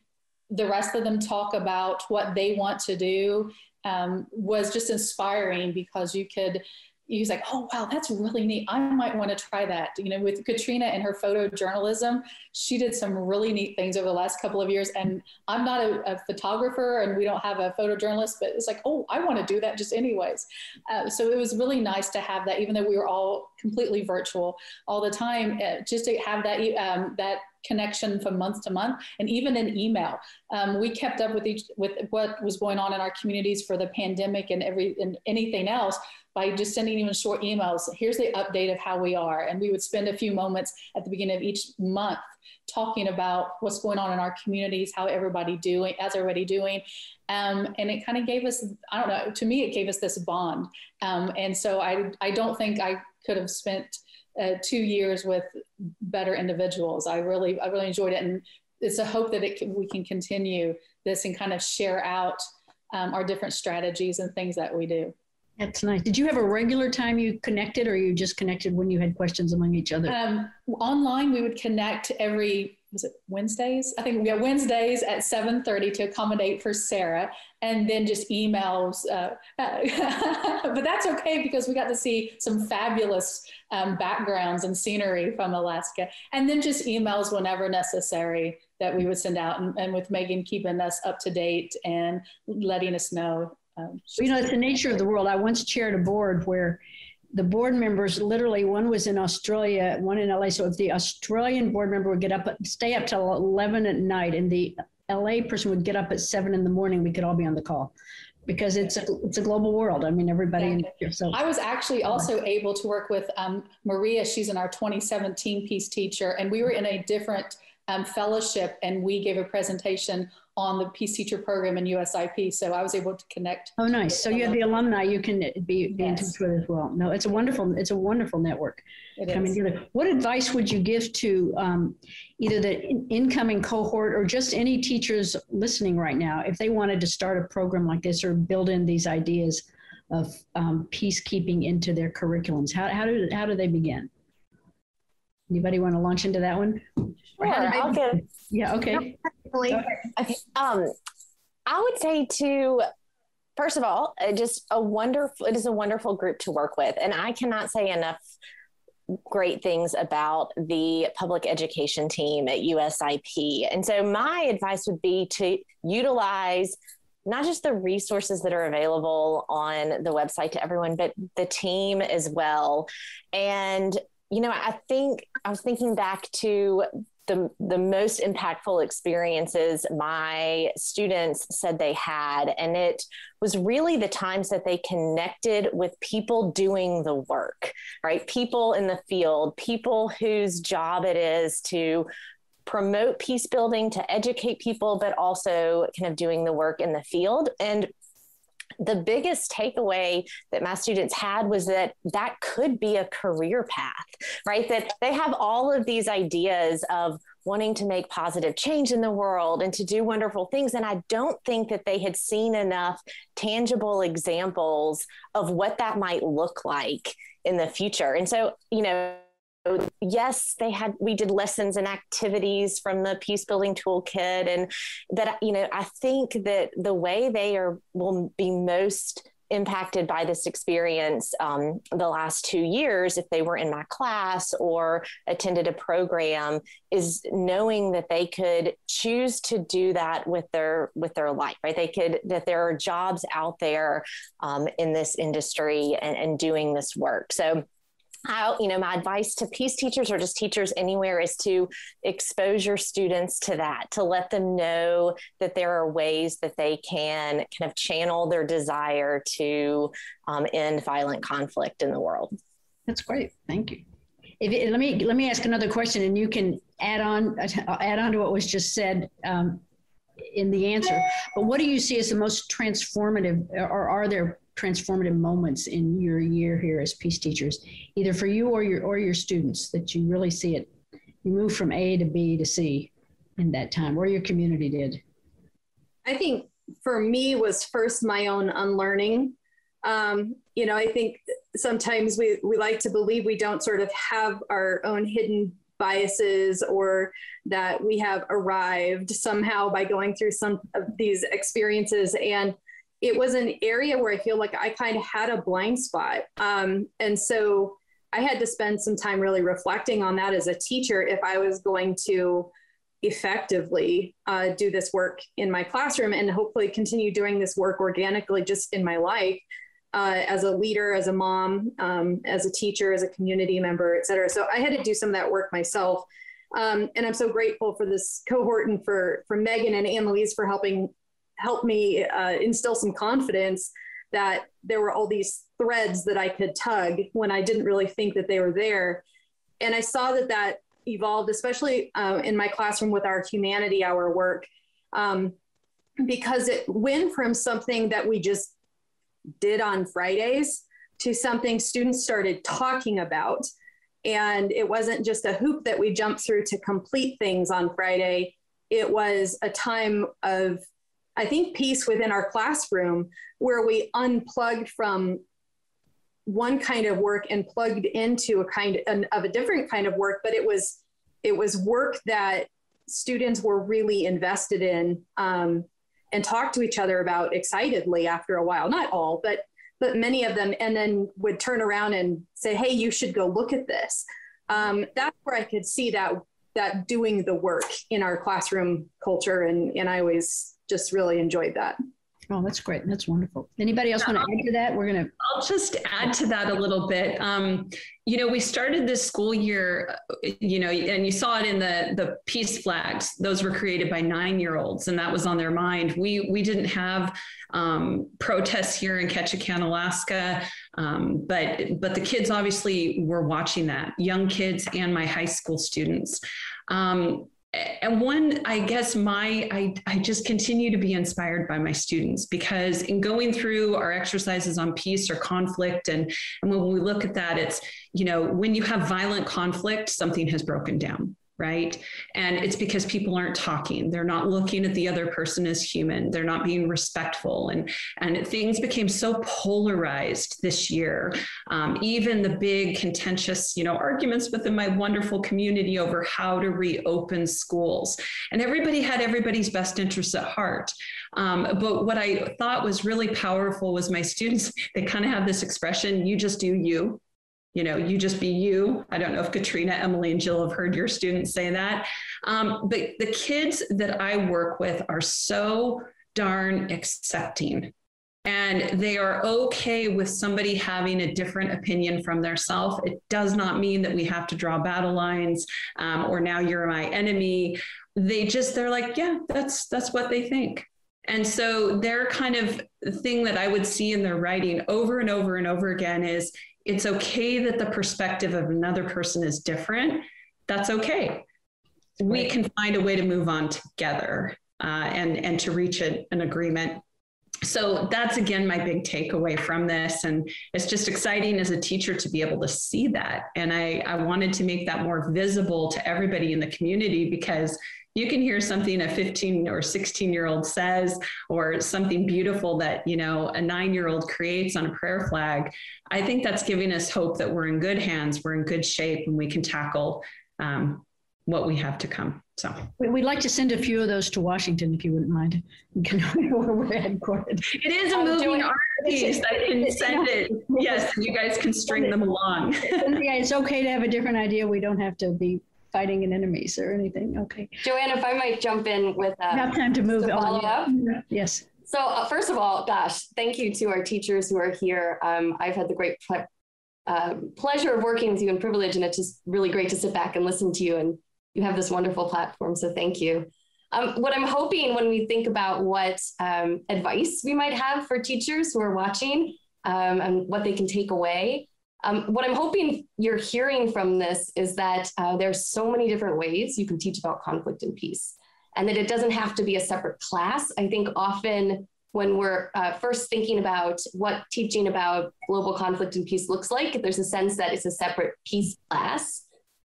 Speaker 5: the rest of them talk about what they want to do um, was just inspiring because you could he's like, oh, wow, that's really neat. I might want to try that. You know, with Katrina and her photojournalism, she did some really neat things over the last couple of years. And I'm not a, a photographer and we don't have a photojournalist, but it's like, oh, I want to do that just anyways. Uh, so it was really nice to have that, even though we were all completely virtual all the time, uh, just to have that, um, that connection from month to month and even in email um, we kept up with each with what was going on in our communities for the pandemic and every and anything else by just sending even short emails. Here's the update of how we are. And we would spend a few moments at the beginning of each month talking about what's going on in our communities, how everybody doing, as everybody doing. Um, and it kind of gave us, I don't know, to me, it gave us this bond. Um, and so I, I don't think I could have spent uh, two years with better individuals. I really, I really enjoyed it. And it's a hope that it can, we can continue this and kind of share out um, our different strategies and things that we do.
Speaker 3: That's nice. Did you have a regular time you connected, or you just connected when you had questions among each other? Um,
Speaker 5: online, we would connect every was it Wednesdays? I think we have Wednesdays at 7:30 to accommodate for Sarah, and then just emails. Uh, but that's okay because we got to see some fabulous um, backgrounds and scenery from Alaska, and then just emails whenever necessary that we would send out, and, and with Megan keeping us up to date and letting us know
Speaker 3: um, you know, it's the nature of the world. I once chaired a board where the board members literally one was in Australia, one in LA. So if the Australian board member would get up, stay up till 11 at night, and the LA person would get up at seven in the morning, we could all be on the call because it's a, it's a global world. I mean, everybody.
Speaker 5: Yeah. so I was actually also able to work with um, Maria. She's in our 2017 Peace Teacher, and we were in a different um, fellowship, and we gave a presentation on the Peace Teacher Program in USIP. So I was able to connect.
Speaker 3: Oh, nice. So you have the alumni you can be, be yes. in touch with as well. No, it's a wonderful, it's a wonderful network. It coming together. What advice would you give to um, either the in- incoming cohort or just any teachers listening right now if they wanted to start a program like this or build in these ideas of um, peacekeeping into their curriculums? How, how, do, how do they begin? Anybody want to launch into that one?
Speaker 4: Sure, I'll give.
Speaker 3: Yeah, okay.
Speaker 4: Okay. Um, I would say to first of all, just a wonderful. It is a wonderful group to work with, and I cannot say enough great things about the public education team at USIP. And so, my advice would be to utilize not just the resources that are available on the website to everyone, but the team as well. And you know, I think I was thinking back to the, the most impactful experiences my students said they had. And it was really the times that they connected with people doing the work, right? People in the field, people whose job it is to promote peace building, to educate people, but also kind of doing the work in the field. And the biggest takeaway that my students had was that that could be a career path, right? That they have all of these ideas of wanting to make positive change in the world and to do wonderful things. And I don't think that they had seen enough tangible examples of what that might look like in the future. And so, you know, yes they had we did lessons and activities from the peace building toolkit and that you know i think that the way they are will be most impacted by this experience um, the last two years if they were in my class or attended a program is knowing that they could choose to do that with their with their life right? They could that there are jobs out there um, in this industry and, and doing this work. So how you know my advice to peace teachers or just teachers anywhere is to expose your students to that to let them know that there are ways that they can kind of channel their desire to um, end violent conflict in the world.
Speaker 3: That's great. Thank you. If, let me let me ask another question and you can add on add on to what was just said um, in the answer. But what do you see as the most transformative or are there transformative moments in your year here as peace teachers, either for you or your or your students that you really see it? You move from A to B to C in that time, or your community did.
Speaker 7: I think for me was first my own unlearning. Um, you know, I think sometimes we we like to believe we don't sort of have our own hidden biases or that we have arrived somehow by going through some of these experiences and it was an area where I feel like I kind of had a blind spot. Um, and so I had to spend some time really reflecting on that as a teacher if I was going to effectively uh, do this work in my classroom and hopefully continue doing this work organically just in my life uh, as a leader, as a mom, um, as a teacher, as a community member, et cetera. So I had to do some of that work myself. Um, and I'm so grateful for this cohort and for, for Megan and Ann Louise for helping helped me uh, instill some confidence that there were all these threads that I could tug when I didn't really think that they were there. And I saw that that evolved, especially uh, in my classroom with our humanity hour work, um, because it went from something that we just did on Fridays to something students started talking about. And it wasn't just a hoop that we jumped through to complete things on Friday. It was a time of I think, peace within our classroom where we unplugged from one kind of work and plugged into a kind of a different kind of work, but it was it was work that students were really invested in um, and talked to each other about excitedly after a while. Not all, but but many of them, and then would turn around and say, "Hey, you should go look at this." Um, that's where I could see that that doing the work in our classroom culture, and and I always just really enjoyed that.
Speaker 3: Oh, that's great. That's wonderful. Anybody else want to add to that? We're going to.
Speaker 6: I'll just add to that a little bit. Um, you know, we started this school year, you know, and you saw it in the the peace flags. Those were created by nine year olds, and that was on their mind. We we didn't have um, protests here in Ketchikan, Alaska, um, but but the kids obviously were watching that. Young kids and my high school students. Um, and one i guess my I, I just continue to be inspired by my students because in going through our exercises on peace or conflict and, and when we look at that it's you know when you have violent conflict something has broken down right? And it's because people aren't talking. They're not looking at the other person as human. They're not being respectful. And, and things became so polarized this year. Um, even the big contentious, you know, arguments within my wonderful community over how to reopen schools. And everybody had everybody's best interests at heart. Um, but what I thought was really powerful was my students, they kind of have this expression, you just do you you know you just be you. I don't know if katrina emily and jill have heard your students say that. Um, but the kids that i work with are so darn accepting. And they are okay with somebody having a different opinion from their self it does not mean that we have to draw battle lines um, or now you're my enemy. They just they're like yeah that's that's what they think. And so their kind of thing that I would see in their writing over and over and over again is it's okay that the perspective of another person is different. That's okay. We can find a way to move on together uh, and and to reach a, an agreement. so that's again my big takeaway from this and it's just exciting as a teacher to be able to see that and i i wanted to make that more visible to everybody in the community because you can hear something a 15 or 16 year old says or something beautiful that you know a nine year old creates on a prayer flag i think that's giving us hope that we're in good hands we're in good shape and we can tackle um, what we have to come. So
Speaker 3: we'd like to send a few of those to Washington if you wouldn't mind. where we're headquartered.
Speaker 6: It is a moving art piece. I can send it. Yes, you guys can string them along.
Speaker 3: yeah, it's okay to have a different idea. We don't have to be fighting an enemies or anything. Okay.
Speaker 8: Joanne, if I might jump in with uh,
Speaker 3: have time to move to
Speaker 8: follow up.
Speaker 3: Yes.
Speaker 8: So uh, first of all, gosh, thank you to our teachers who are here. Um, I've had the great ple- uh, pleasure of working with you and privilege, and it's just really great to sit back and listen to you and you have this wonderful platform. So thank you. Um, what I'm hoping when we think about what um, advice we might have for teachers who are watching um, and what they can take away, um, what I'm hoping you're hearing from this is that uh, there's so many different ways you can teach about conflict and peace, and that it doesn't have to be a separate class. I think often when we're uh, first thinking about what teaching about global conflict and peace looks like, there's a sense that it's a separate peace class.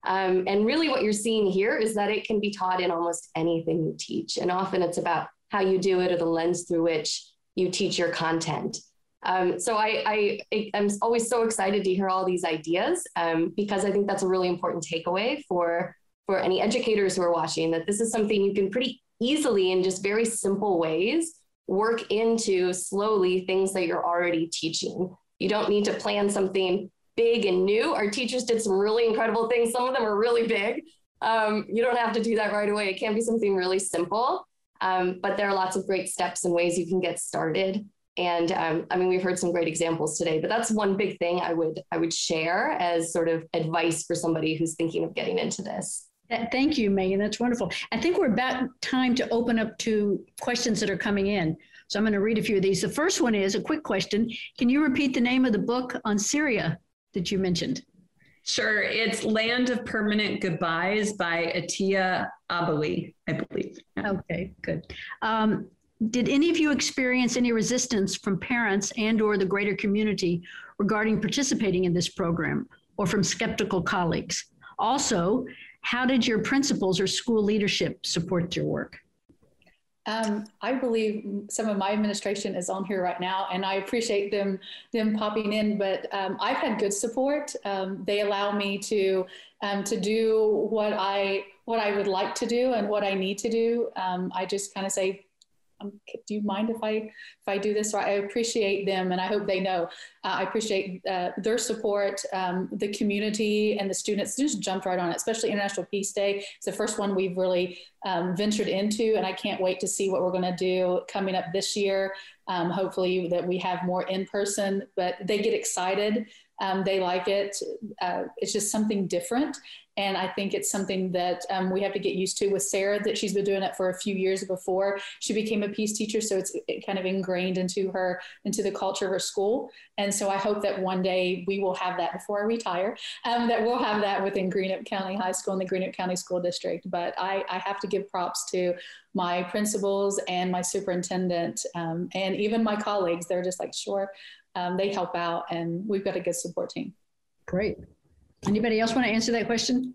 Speaker 8: Um, and really, what you're seeing here is that it can be taught in almost anything you teach. And often it's about how you do it or the lens through which you teach your content. Um, so I, I, am always so excited to hear all these ideas um, because I think that's a really important takeaway for, for any educators who are watching that this is something you can pretty easily in just very simple ways work into slowly things that you're already teaching. You don't need to plan something big and new. Our teachers did some really incredible things. Some of them are really big. Um, you don't have to do that right away. It can be something really simple, um, but there are lots of great steps and ways you can get started. And um, I mean, we've heard some great examples today, but that's one big thing I would I would share as sort of advice for somebody who's thinking of getting into this.
Speaker 3: Thank you, Megan. That's wonderful. I think we're about time to open up to questions that are coming in. So I'm going to read a few of these. The first one is a quick question. Can you repeat the name of the book on Syria that you mentioned?
Speaker 6: Sure. It's Land of Permanent Goodbyes by Atia Abawi, I believe.
Speaker 3: Yeah. Okay, good. Um, did any of you experience any resistance from parents and or the greater community regarding participating in this program or from skeptical colleagues? Also, how did your principals or school leadership support your work?
Speaker 5: Um, I believe some of my administration is on here right now, and I appreciate them them popping in. But um, I've had good support. Um, they allow me to um, to do what I what I would like to do and what I need to do. Um, I just kind of say, um, do you mind if I if I do this? I appreciate them, and I hope they know. Uh, I appreciate uh, their support. Um, the community and the students just jumped right on it, especially International Peace Day. It's the first one we've really um, ventured into, and I can't wait to see what we're going to do coming up this year. Um, hopefully, that we have more in person, but they get excited. Um, they like it. Uh, it's just something different. And I think it's something that um, we have to get used to with Sarah, that she's been doing it for a few years before she became a peace teacher. So it's kind of ingrained into her, into the culture of her school. And so I hope that one day we will have that before I retire, um, that we'll have that within Greenup County High School and the Greenup County School District. But I, I have to give props to my principals and my superintendent um, and even my colleagues. They're just like, sure, um, they help out and we've got a good support team.
Speaker 3: Great. Anybody else want to answer that question?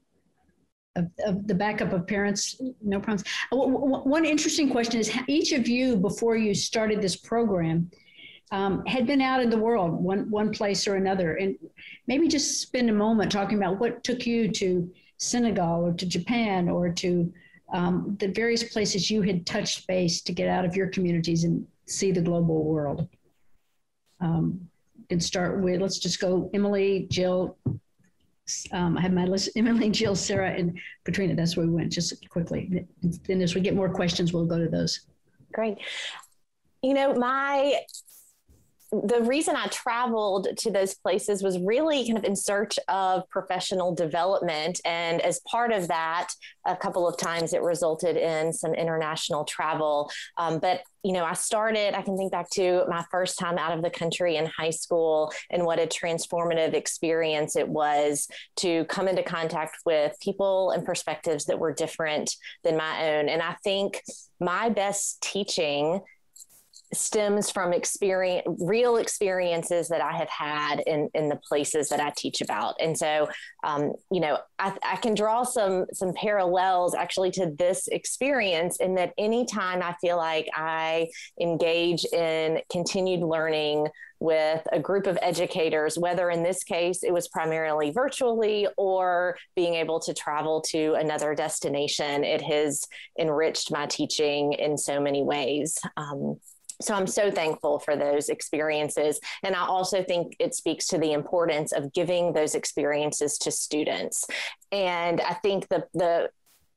Speaker 3: Of, of, the backup of parents, no problems. Uh, one interesting question is each of you, before you started this program, um, had been out in the world, one, one place or another. And maybe just spend a moment talking about what took you to Senegal or to Japan or to um, the various places you had touched base to get out of your communities and see the global world. Um, and start with, let's just go Emily, Jill, um, I have my list, Emily, Jill, Sarah, and Katrina. That's where we went just quickly. And as we get more questions, we'll go to those.
Speaker 9: Great. You know, my the reason I traveled to those places was really kind of in search of professional development. And as part of that, a couple of times it resulted in some international travel. Um, but, you know, I started, I can think back to my first time out of the country in high school and what a transformative experience it was to come into contact with people and perspectives that were different than my own. And I think my best teaching
Speaker 4: stems from experience, real experiences that I have had in, in the places that I teach about. And so, um, you know, I, I can draw some, some parallels actually to this experience in that anytime I feel like I engage in continued learning with a group of educators, whether in this case it was primarily virtually or being able to travel to another destination, it has enriched my teaching in so many ways. Um, so I'm so thankful for those experiences. And I also think it speaks to the importance of giving those experiences to students. And I think the, the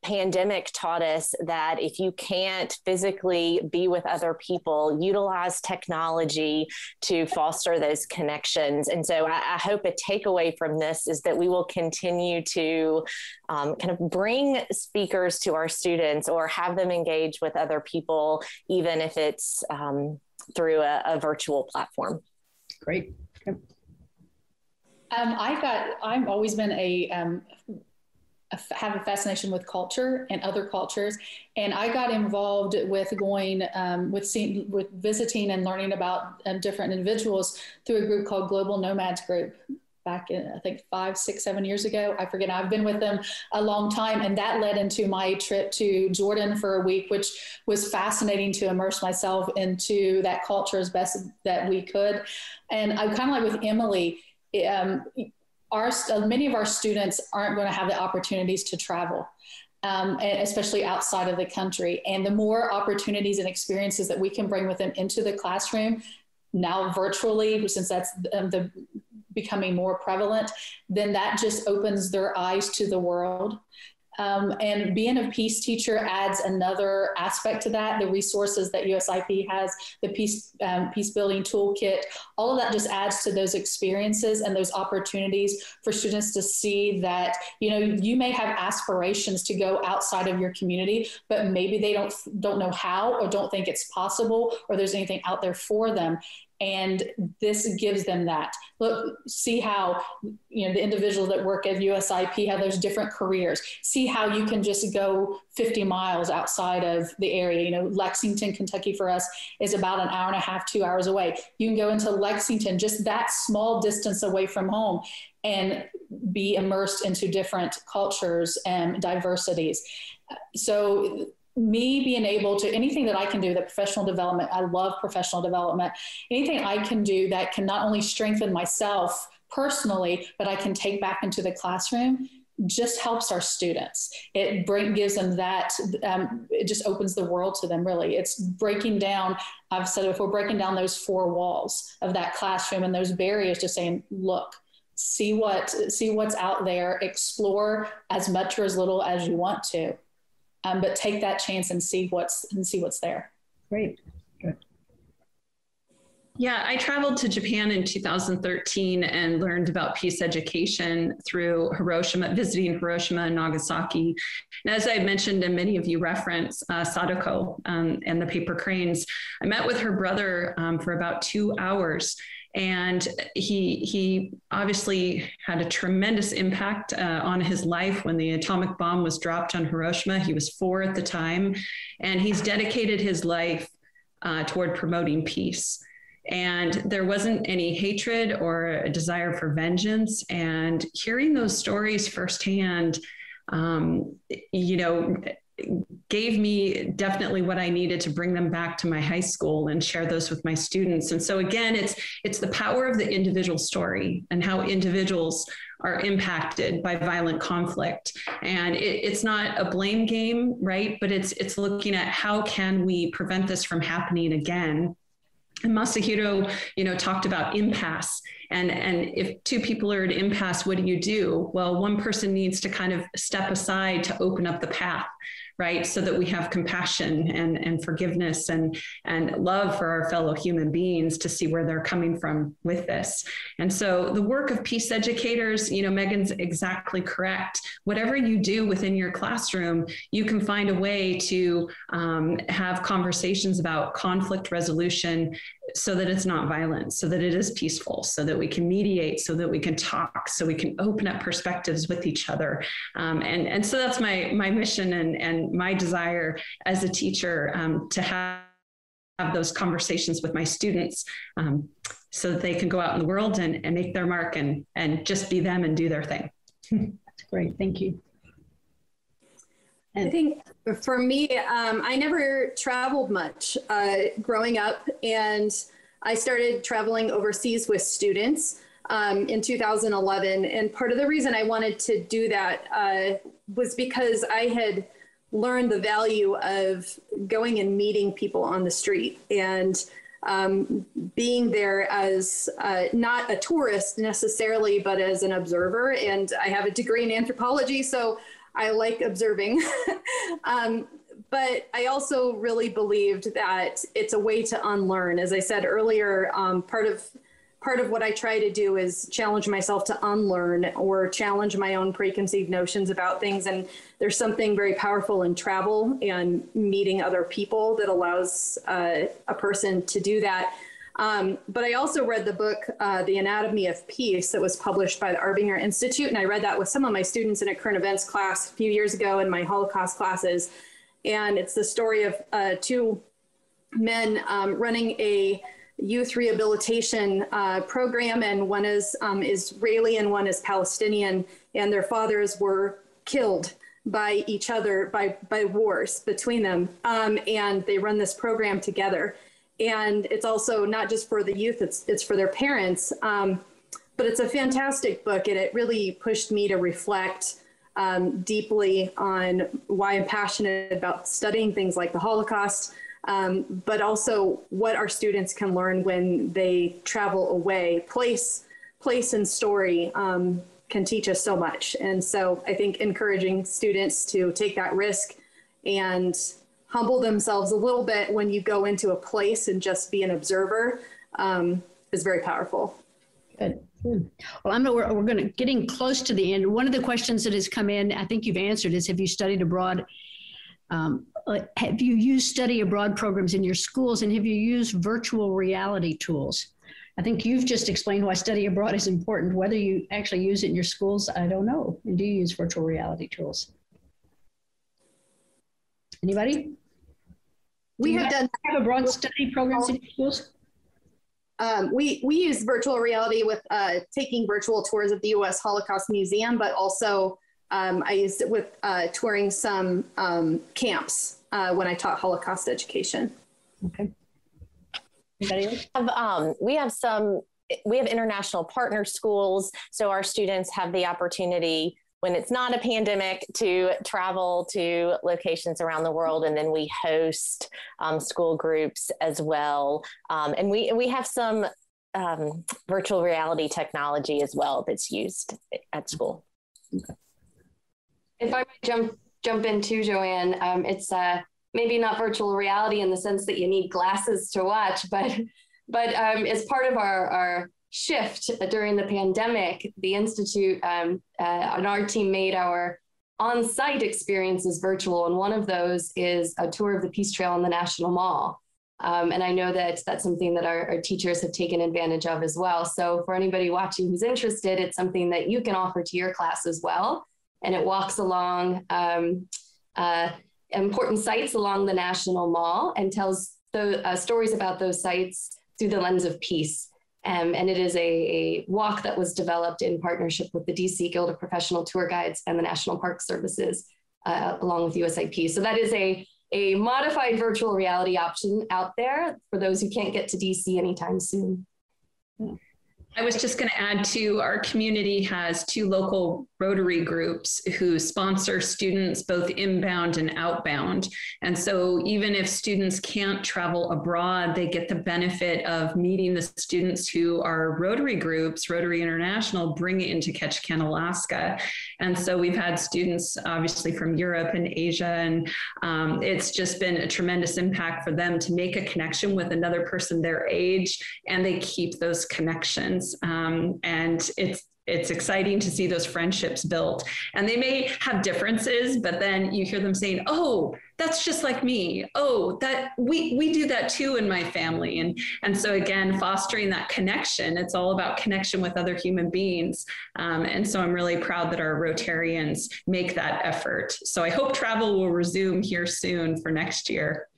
Speaker 4: pandemic taught us that if you can't physically be with other people, utilize technology to foster those connections. And so I, I hope a takeaway from this is that we will continue to um, kind of bring speakers to our students or have them engage with other people, even if it's um, through a, a virtual platform.
Speaker 3: Great. Okay.
Speaker 5: Um, I got. I've always been a um, have a fascination with culture and other cultures. And I got involved with going um, with seeing, with visiting and learning about um, different individuals through a group called Global Nomads Group back in I think five, six, seven years ago. I forget. I've been with them a long time, and that led into my trip to Jordan for a week, which was fascinating to immerse myself into that culture as best that we could. And I'm kind of like with Emily. Um, our uh, many of our students aren't going to have the opportunities to travel. Um, especially outside of the country. And the more opportunities and experiences that we can bring with them into the classroom, now virtually, since that's um, the becoming more prevalent, then that just opens their eyes to the world. Um, and being a peace teacher adds another aspect to that. The resources that USIP has, the peace um, peace building toolkit, all of that just adds to those experiences and those opportunities for students to see that you know you may have aspirations to go outside of your community, but maybe they don't don't know how or don't think it's possible or there's anything out there for them and this gives them that. Look see how you know the individuals that work at usip have those different careers. See how you can just go 50 miles outside of the area. You know lexington kentucky for us is about an hour and a half two hours away. You can go into lexington just that small distance away from home and be immersed into different cultures and diversities. So me being able to anything that I can do, the professional development, I love professional development, anything I can do that can not only strengthen myself personally, but I can take back into the classroom just helps our students. It bring, gives them that, um, it just opens the world to them, really. It's breaking down, I've said if we're breaking down those four walls of that classroom and those barriers, just saying, look, see what see what's out there explore as much or as little as you want to um, but take that chance and see what's and see what's there.
Speaker 3: Great. Good.
Speaker 6: Yeah, I traveled to Japan in 2013 and learned about peace education through Hiroshima, visiting Hiroshima and Nagasaki. And as I mentioned, and many of you reference uh, Sadako um, and the paper cranes, I met with her brother um, for about two hours and he he obviously had a tremendous impact uh, on his life when the atomic bomb was dropped on Hiroshima. He was four at the time, and he's dedicated his life uh, toward promoting peace. And there wasn't any hatred or a desire for vengeance. And hearing those stories firsthand, um, you know, gave me definitely what I needed to bring them back to my high school and share those with my students. And so again, it's it's the power of the individual story and how individuals are impacted by violent conflict. And it, it's not a blame game, right? But it's it's looking at how can we prevent this from happening again. And Masahiro, you know, talked about impasse. And, and if two people are at impasse, what do you do? Well, one person needs to kind of step aside to open up the path right? So that we have compassion and, and forgiveness and, and love for our fellow human beings to see where they're coming from with this. And so the work of peace educators, you know, Megan's exactly correct. Whatever you do within your classroom, you can find a way to um, have conversations about conflict resolution so that it's not violent, so that it is peaceful, so that we can mediate, so that we can talk, so we can open up perspectives with each other. Um, and, and so that's my, my mission and, and my desire as a teacher um, to have have those conversations with my students um, so that they can go out in the world and, and make their mark and, and just be them and do their thing.
Speaker 3: Great. Thank you.
Speaker 7: I think for me, um, I never traveled much uh, growing up, and I started traveling overseas with students um, in 2011. And part of the reason I wanted to do that uh, was because I had learned the value of going and meeting people on the street and um, being there as uh, not a tourist necessarily, but as an observer. And I have a degree in anthropology, so I like observing. um, but I also really believed that it's a way to unlearn. As I said earlier, um, part of part of what I try to do is challenge myself to unlearn or challenge my own preconceived notions about things. And there's something very powerful in travel and meeting other people that allows uh, a person to do that. Um, but I also read the book, uh, The Anatomy of Peace, that was published by the Arbinger Institute. And I read that with some of my students in a current events class a few years ago in my Holocaust classes. And it's the story of uh, two men um, running a youth rehabilitation uh, program, and one is um, Israeli and one is Palestinian. And their fathers were killed by each other by by wars between them, um, and they run this program together and it's also not just for the youth; it's it's for their parents. Um, but it's a fantastic book, and it really pushed me to reflect um, deeply on why I'm passionate about studying things like the Holocaust, um, but also what our students can learn when they travel away. Place, place, and story um, can teach us so much, and so I think encouraging students to take that risk and humble themselves a little bit when you go into a place and just be an observer um, is very powerful.
Speaker 3: Good. Well, I'm we're, we're going to getting close to the end. One of the questions that has come in, I think you've answered, is have you studied abroad? Um, uh, have you used study abroad programs in your schools, and have you used virtual reality tools? I think you've just explained why study abroad is important. Whether you actually use it in your schools, I don't know. And do you use virtual reality tools? Anybody?
Speaker 7: We have done
Speaker 3: have abroad study programs in schools.
Speaker 7: Um, we we use virtual reality with uh, taking virtual tours of the U.S. Holocaust Museum, but also um, I used it with uh, touring some um, camps uh, when I taught Holocaust education.
Speaker 3: Okay.
Speaker 9: Anybody else? Have, um, we have some. We have international partner schools, so our students have the opportunity when it's not a pandemic to travel to locations around the world and then we host um, school groups as well. Um, and we we have some um, virtual reality technology as well that's used at school.
Speaker 8: If i might jump jump in too joanne um, it's uh, maybe not virtual reality in the sense that you need glasses to watch but but um, as part of our, our shift during the pandemic, the Institute um, uh, and our team made our on site experiences virtual. And one of those is a tour of the Peace Trail in the National Mall. Um, and I know that that's something that our, our, teachers have taken advantage of as well. So, for anybody watching who's interested, it's something that you can offer to your class as well. And it walks along um, uh, important sites along the National Mall and tells the uh, stories about those sites through the lens of peace. Um, and it is a, a, walk that was developed in partnership with the DC Guild of Professional Tour Guides and the National Park Services, uh, along with USIP. So that is a, a modified virtual reality option out there for those who can't get to DC anytime soon.
Speaker 6: I was just going to add to our community has two local Rotary groups who sponsor students both inbound and outbound. And so even if students can't travel abroad, they get the benefit of meeting the students who are Rotary groups, Rotary International, bring it into Ketchikan, Alaska. And so we've had students obviously from Europe and Asia, and um, it's just been a tremendous impact for them to make a connection with another person their age, and they keep those connections. Um, and it's it's exciting to see those friendships built. And they may have differences, but then you hear them saying, "Oh, that's just like me. Oh, that we we do that too in my family." And and so again, fostering that connection. It's all about connection with other human beings. Um, and so I'm really proud that our Rotarians make that effort. So I hope travel will resume here soon for next year.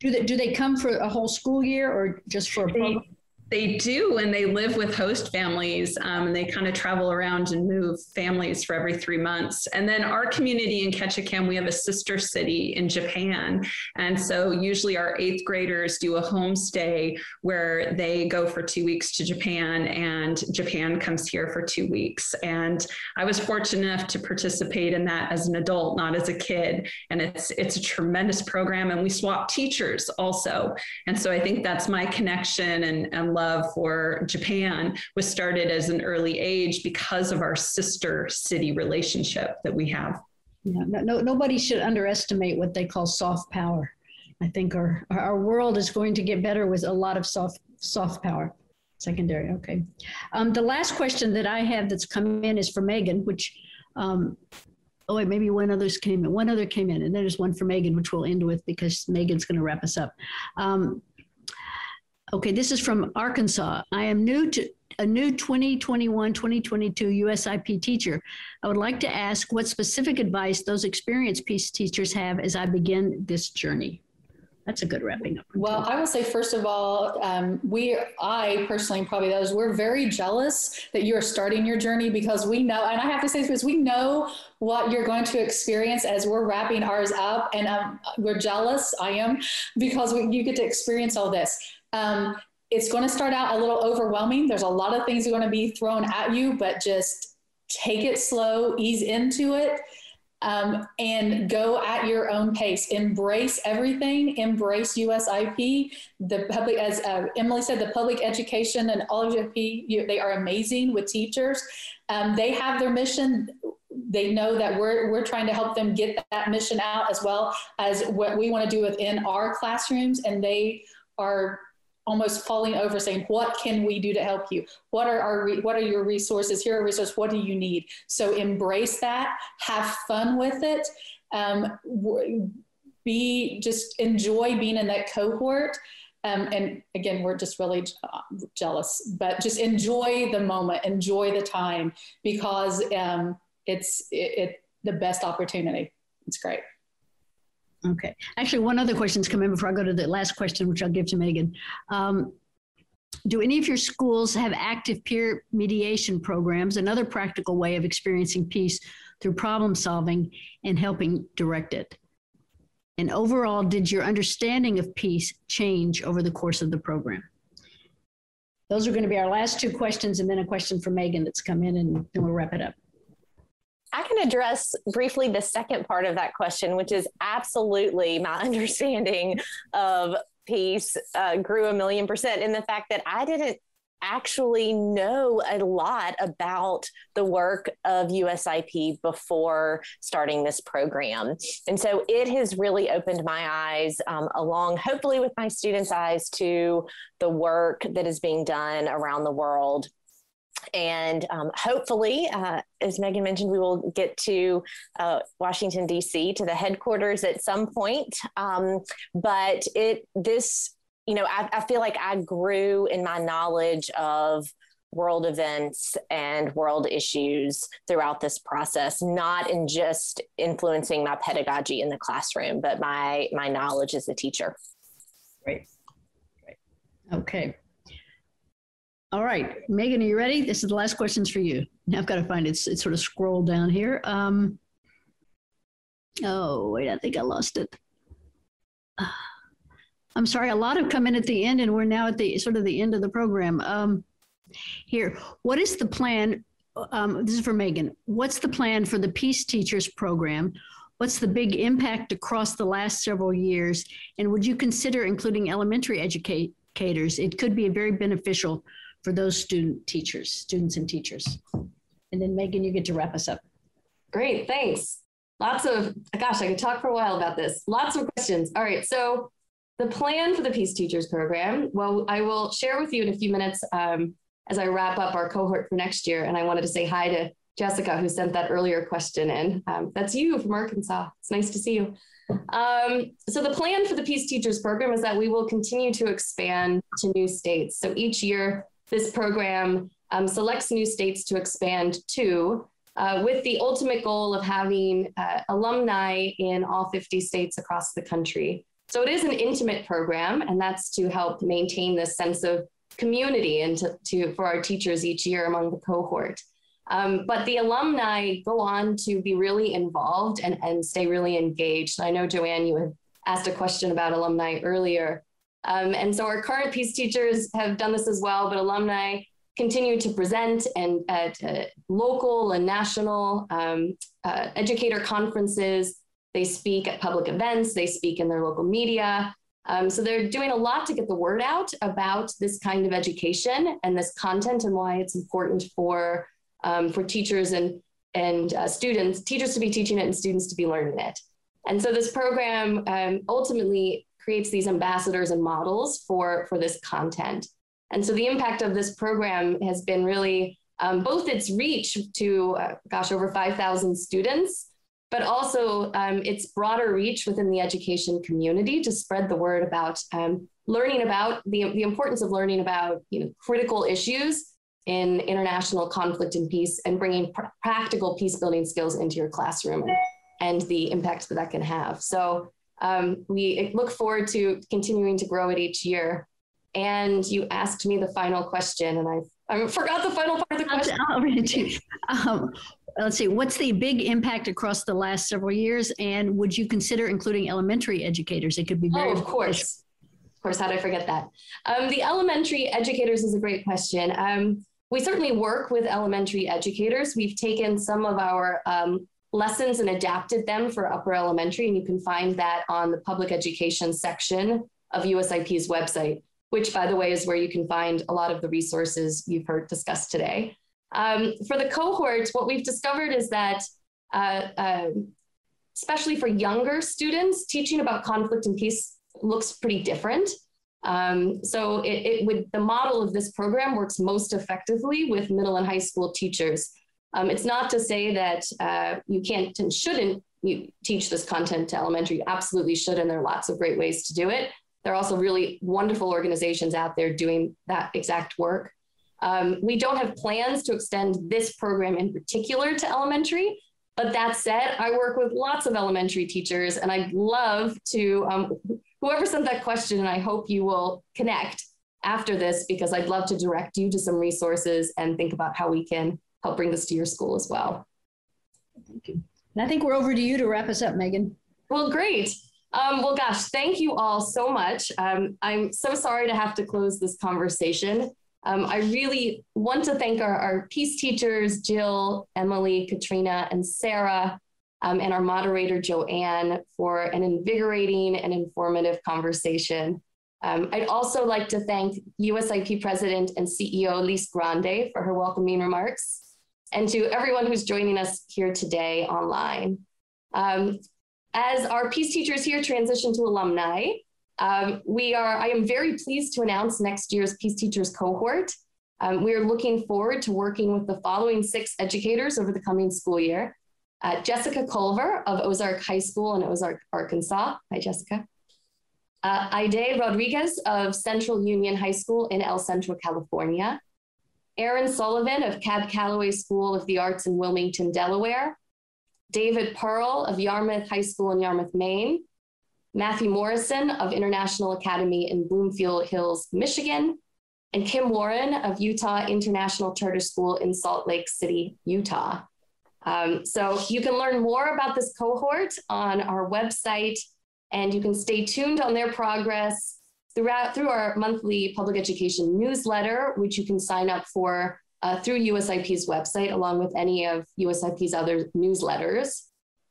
Speaker 3: Do they do they come for a whole school year or just for a program?
Speaker 6: They do, and they live with host families, um, and they kind of travel around and move families for every three months. And then our community in Ketchikan, we have a sister city in Japan, and so usually our eighth graders do a homestay where they go for two weeks to Japan, and Japan comes here for two weeks. And I was fortunate enough to participate in that as an adult, not as a kid, and it's it's a tremendous program, and we swap teachers also. And so I think that's my connection and, and love for Japan was started as an early age because of our sister city relationship that we have.
Speaker 3: Yeah, no, nobody should underestimate what they call soft power. I think our our world is going to get better with a lot of soft soft power. Secondary, okay. Um, the last question that I have that's come in is for Megan, which um, oh wait, maybe one others came in. One other came in, and then there's one for Megan, which we'll end with because Megan's going to wrap us up. Um, Okay, this is from Arkansas. I am new to a new 2021 2022 USIP teacher. I would like to ask what specific advice those experienced peace teachers have as I begin this journey. That's a good wrapping up.
Speaker 5: Well, I will say first of all, um, we, I personally, probably those, we're very jealous that you are starting your journey because we know, and I have to say this because we know what you're going to experience as we're wrapping ours up, and um, we're jealous. I am because we, you get to experience all this. Um, it's going to start out a little overwhelming. There's a lot of things are going to be thrown at you, but just take it slow, ease into it, um, and go at your own pace. Embrace everything. Embrace USIP. The public, as uh, Emily said, the public education and all of USIP, they are amazing with teachers. Um, they have their mission they know that we're, we're trying to help them get that mission out as well as what we want to do within our classrooms and they are almost falling over saying what can we do to help you? What are our what are your resources? Here are resources. What do you need? So embrace that. Have fun with it. Um, be just enjoy being in that cohort. Um, and again we're just really uh, jealous but just enjoy the moment. Enjoy the time because um, it's it, it the best opportunity. It's great
Speaker 3: Okay. Actually, one other question's come in before I go to the last question, which I'll give to Megan. Um, do any of your schools have active peer mediation programs, another practical way of experiencing peace through problem solving and helping direct it? And overall, did your understanding of peace change over the course of the program? Those are going to be our last two questions, and then a question for Megan that's come in, and then we'll wrap it up.
Speaker 4: I can address briefly the second part of that question, which is absolutely my understanding of peace uh, grew a million percent in the fact that I didn't actually know a lot about the work of USIP before starting this program. And so it has really opened my eyes, um, along hopefully with my students' eyes, to the work that is being done around the world and um, hopefully, uh, as Megan mentioned, we will get to uh, Washington D.C. to the headquarters at some point. Um, but it this, you know, I, I feel like I grew in my knowledge of world events and world issues throughout this process not in just influencing my pedagogy in the classroom but my my knowledge as a teacher
Speaker 3: great great okay all right, Megan, are you ready? This is the last questions for you. Now I've got to find it. It's, sort of scroll down here. Um, oh, wait, I think I lost it. I'm sorry, a lot have come in at the end, and we're now at the sort of the end of the program. Um, here, what is the plan? Um, this is for Megan. What's the plan for the Peace Teachers program? What's the big impact across the last several years? And would you consider including elementary educators? It could be a very beneficial for those student teachers, students and teachers. And then Megan, you get to wrap us up.
Speaker 8: Great, thanks. Lots of, gosh, I could talk for a while about this. Lots of questions. All right, so the plan for the Peace Teachers Program, well, I will share with you in a few minutes um, as I wrap up our cohort for next year. And I wanted to say hi to Jessica, who sent that earlier question in. Um, that's you from Arkansas. It's nice to see you. Um, so the plan for the Peace Teachers Program is that we will continue to expand to new states. So each year, this program um, selects new states to expand to, uh, with the ultimate goal of having uh, alumni in all 50 states across the country. So it is an intimate program, and that's to help maintain this sense of community and to, to for our teachers each year among the cohort. Um, but the alumni go on to be really involved and, and stay really engaged. I know, Joanne, you had asked a question about alumni earlier. Um, and so our current Peace teachers have done this as well, but alumni continue to present and at uh, local and national um, uh, educator conferences. They speak at public events, they speak in their local media. Um, so they're doing a lot to get the word out about this kind of education and this content and why it's important for um, for teachers and and uh, students, teachers to be teaching it and students to be learning it. And so this program um, ultimately creates these ambassadors and models for for this content. And so the impact of this program has been really um, both its reach to, uh, gosh, over 5,000 students, but also um, its broader reach within the education community to spread the word about um, learning about the, the importance of learning about you know, critical issues in international conflict and peace and bringing pr- practical peace building skills into your classroom and, and, the impact that that can have. So um, we look forward to continuing to grow it each year. And you asked me the final question, and I, I forgot the final part of the question. I'll read it.
Speaker 3: Um, let's see, what's the big impact across the last several years? And would you consider including elementary educators? It could be very.
Speaker 8: Oh, of course. Of course, how did I forget that? Um, the elementary educators is a great question. Um, we certainly work with elementary educators. We've taken some of our um, lessons and adapted them for upper elementary, and you can find that on the public education section of USIP's website, which, by the way, is where you can find a lot of the resources you've heard discussed today. Um, for the cohort, what we've discovered is that, uh, uh, especially for younger students, teaching about conflict and peace looks pretty different. Um, so it, it, would the model of this program works most effectively with middle and high school teachers. Um, it's not to say that uh, you can't and shouldn't teach this content to elementary. You absolutely should, and there are lots of great ways to do it. There are also really wonderful organizations out there doing that exact work. Um, we don't have plans to extend this program in particular to elementary, but that said, I work with lots of elementary teachers, and I'd love to um, whoever sent that question, and I hope you will connect after this because I'd love to direct you to some resources and think about how we can help bring this to your school as well.
Speaker 3: Thank you. And I think we're over to you to wrap us up, Megan.
Speaker 8: Well, great. Um, well, gosh, thank you all so much. Um, I'm so sorry to have to close this conversation. Um, I really want to thank our, our peace teachers, Jill, Emily, Katrina, and Sarah, um, and our moderator, Joanne, for an invigorating and informative conversation. Um, I'd also like to thank USIP President and CEO Lise Grande for her welcoming remarks, and to everyone who's joining us here today online. Um, as our Peace teachers here transition to alumni, um, we are, I am very pleased to announce next year's Peace Teachers cohort. Um, we are looking forward to working with the following six educators over the coming school year. Uh, Jessica Culver of Ozark High School in Ozark, Arkansas. Hi, Jessica. Uh, Aide Rodriguez of Central Union High School in El Centro, California. Aaron Sullivan of Cab Calloway School of the Arts in Wilmington, Delaware. David Pearl of Yarmouth High School in Yarmouth, Maine. Matthew Morrison of International Academy in Bloomfield Hills, Michigan. And Kim Warren of Utah International Charter School in Salt Lake City, Utah. Um, so you can learn more about this cohort on our website, and you can stay tuned on their progress throughout through our monthly public education newsletter, which you can sign up for uh, through USIP's website, along with any of USIP's other newsletters,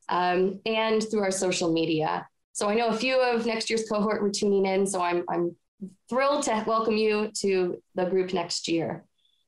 Speaker 8: um, and through our social media. So I know a few of next year's cohort were tuning in, so I'm, I'm thrilled to welcome you to the group next year.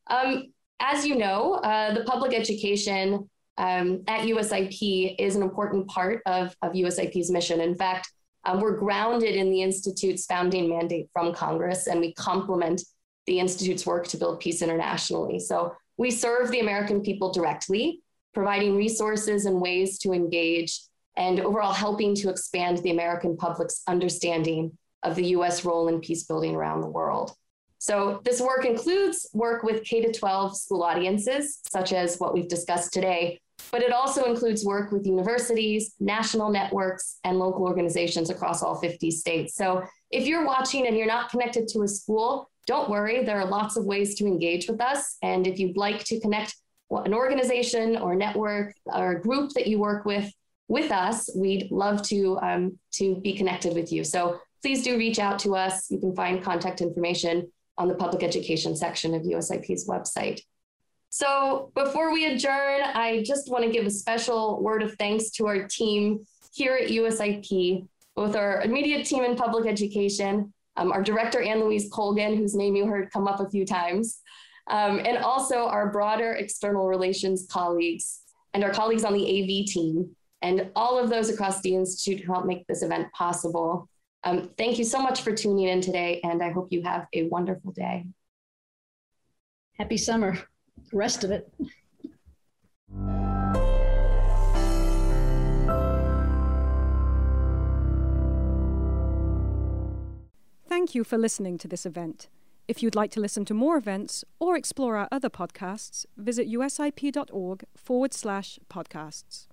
Speaker 8: Um, as you know, uh, the public education um, at USIP is an important part of, of USIP's mission. In fact, um, we're grounded in the Institute's founding mandate from Congress, and we complement the Institute's work to build peace internationally. So we serve the American people directly, providing resources and ways to engage, and overall helping to expand the American public's understanding of the US role in peace building around the world. So this work includes work with K to 12 school audiences, such as what we've discussed today, but it also includes work with universities, national networks, and local organizations across all 50 states. So if you're watching and you're not connected to a school, don't worry, there are lots of ways to engage with us. And if you'd like to connect an organization or network or group that you work with with us, we'd love to, um, to be connected with you. So please do reach out to us. You can find contact information on the public education section of USIP's website. So before we adjourn, I just want to give a special word of thanks to our team here at USIP, both our immediate team in public education, um, our director, Ann Louise Colgan, whose name you heard come up a few times, um, and also our broader external relations colleagues and our colleagues on the AV team, and all of those across the Institute who helped make this event possible. Um, thank you so much for tuning in today, and I hope you have a wonderful day.
Speaker 3: Happy summer, rest of it.
Speaker 1: Thank you for listening to this event. If you'd like to listen to more events or explore our other podcasts, visit usip.org forward slash podcasts.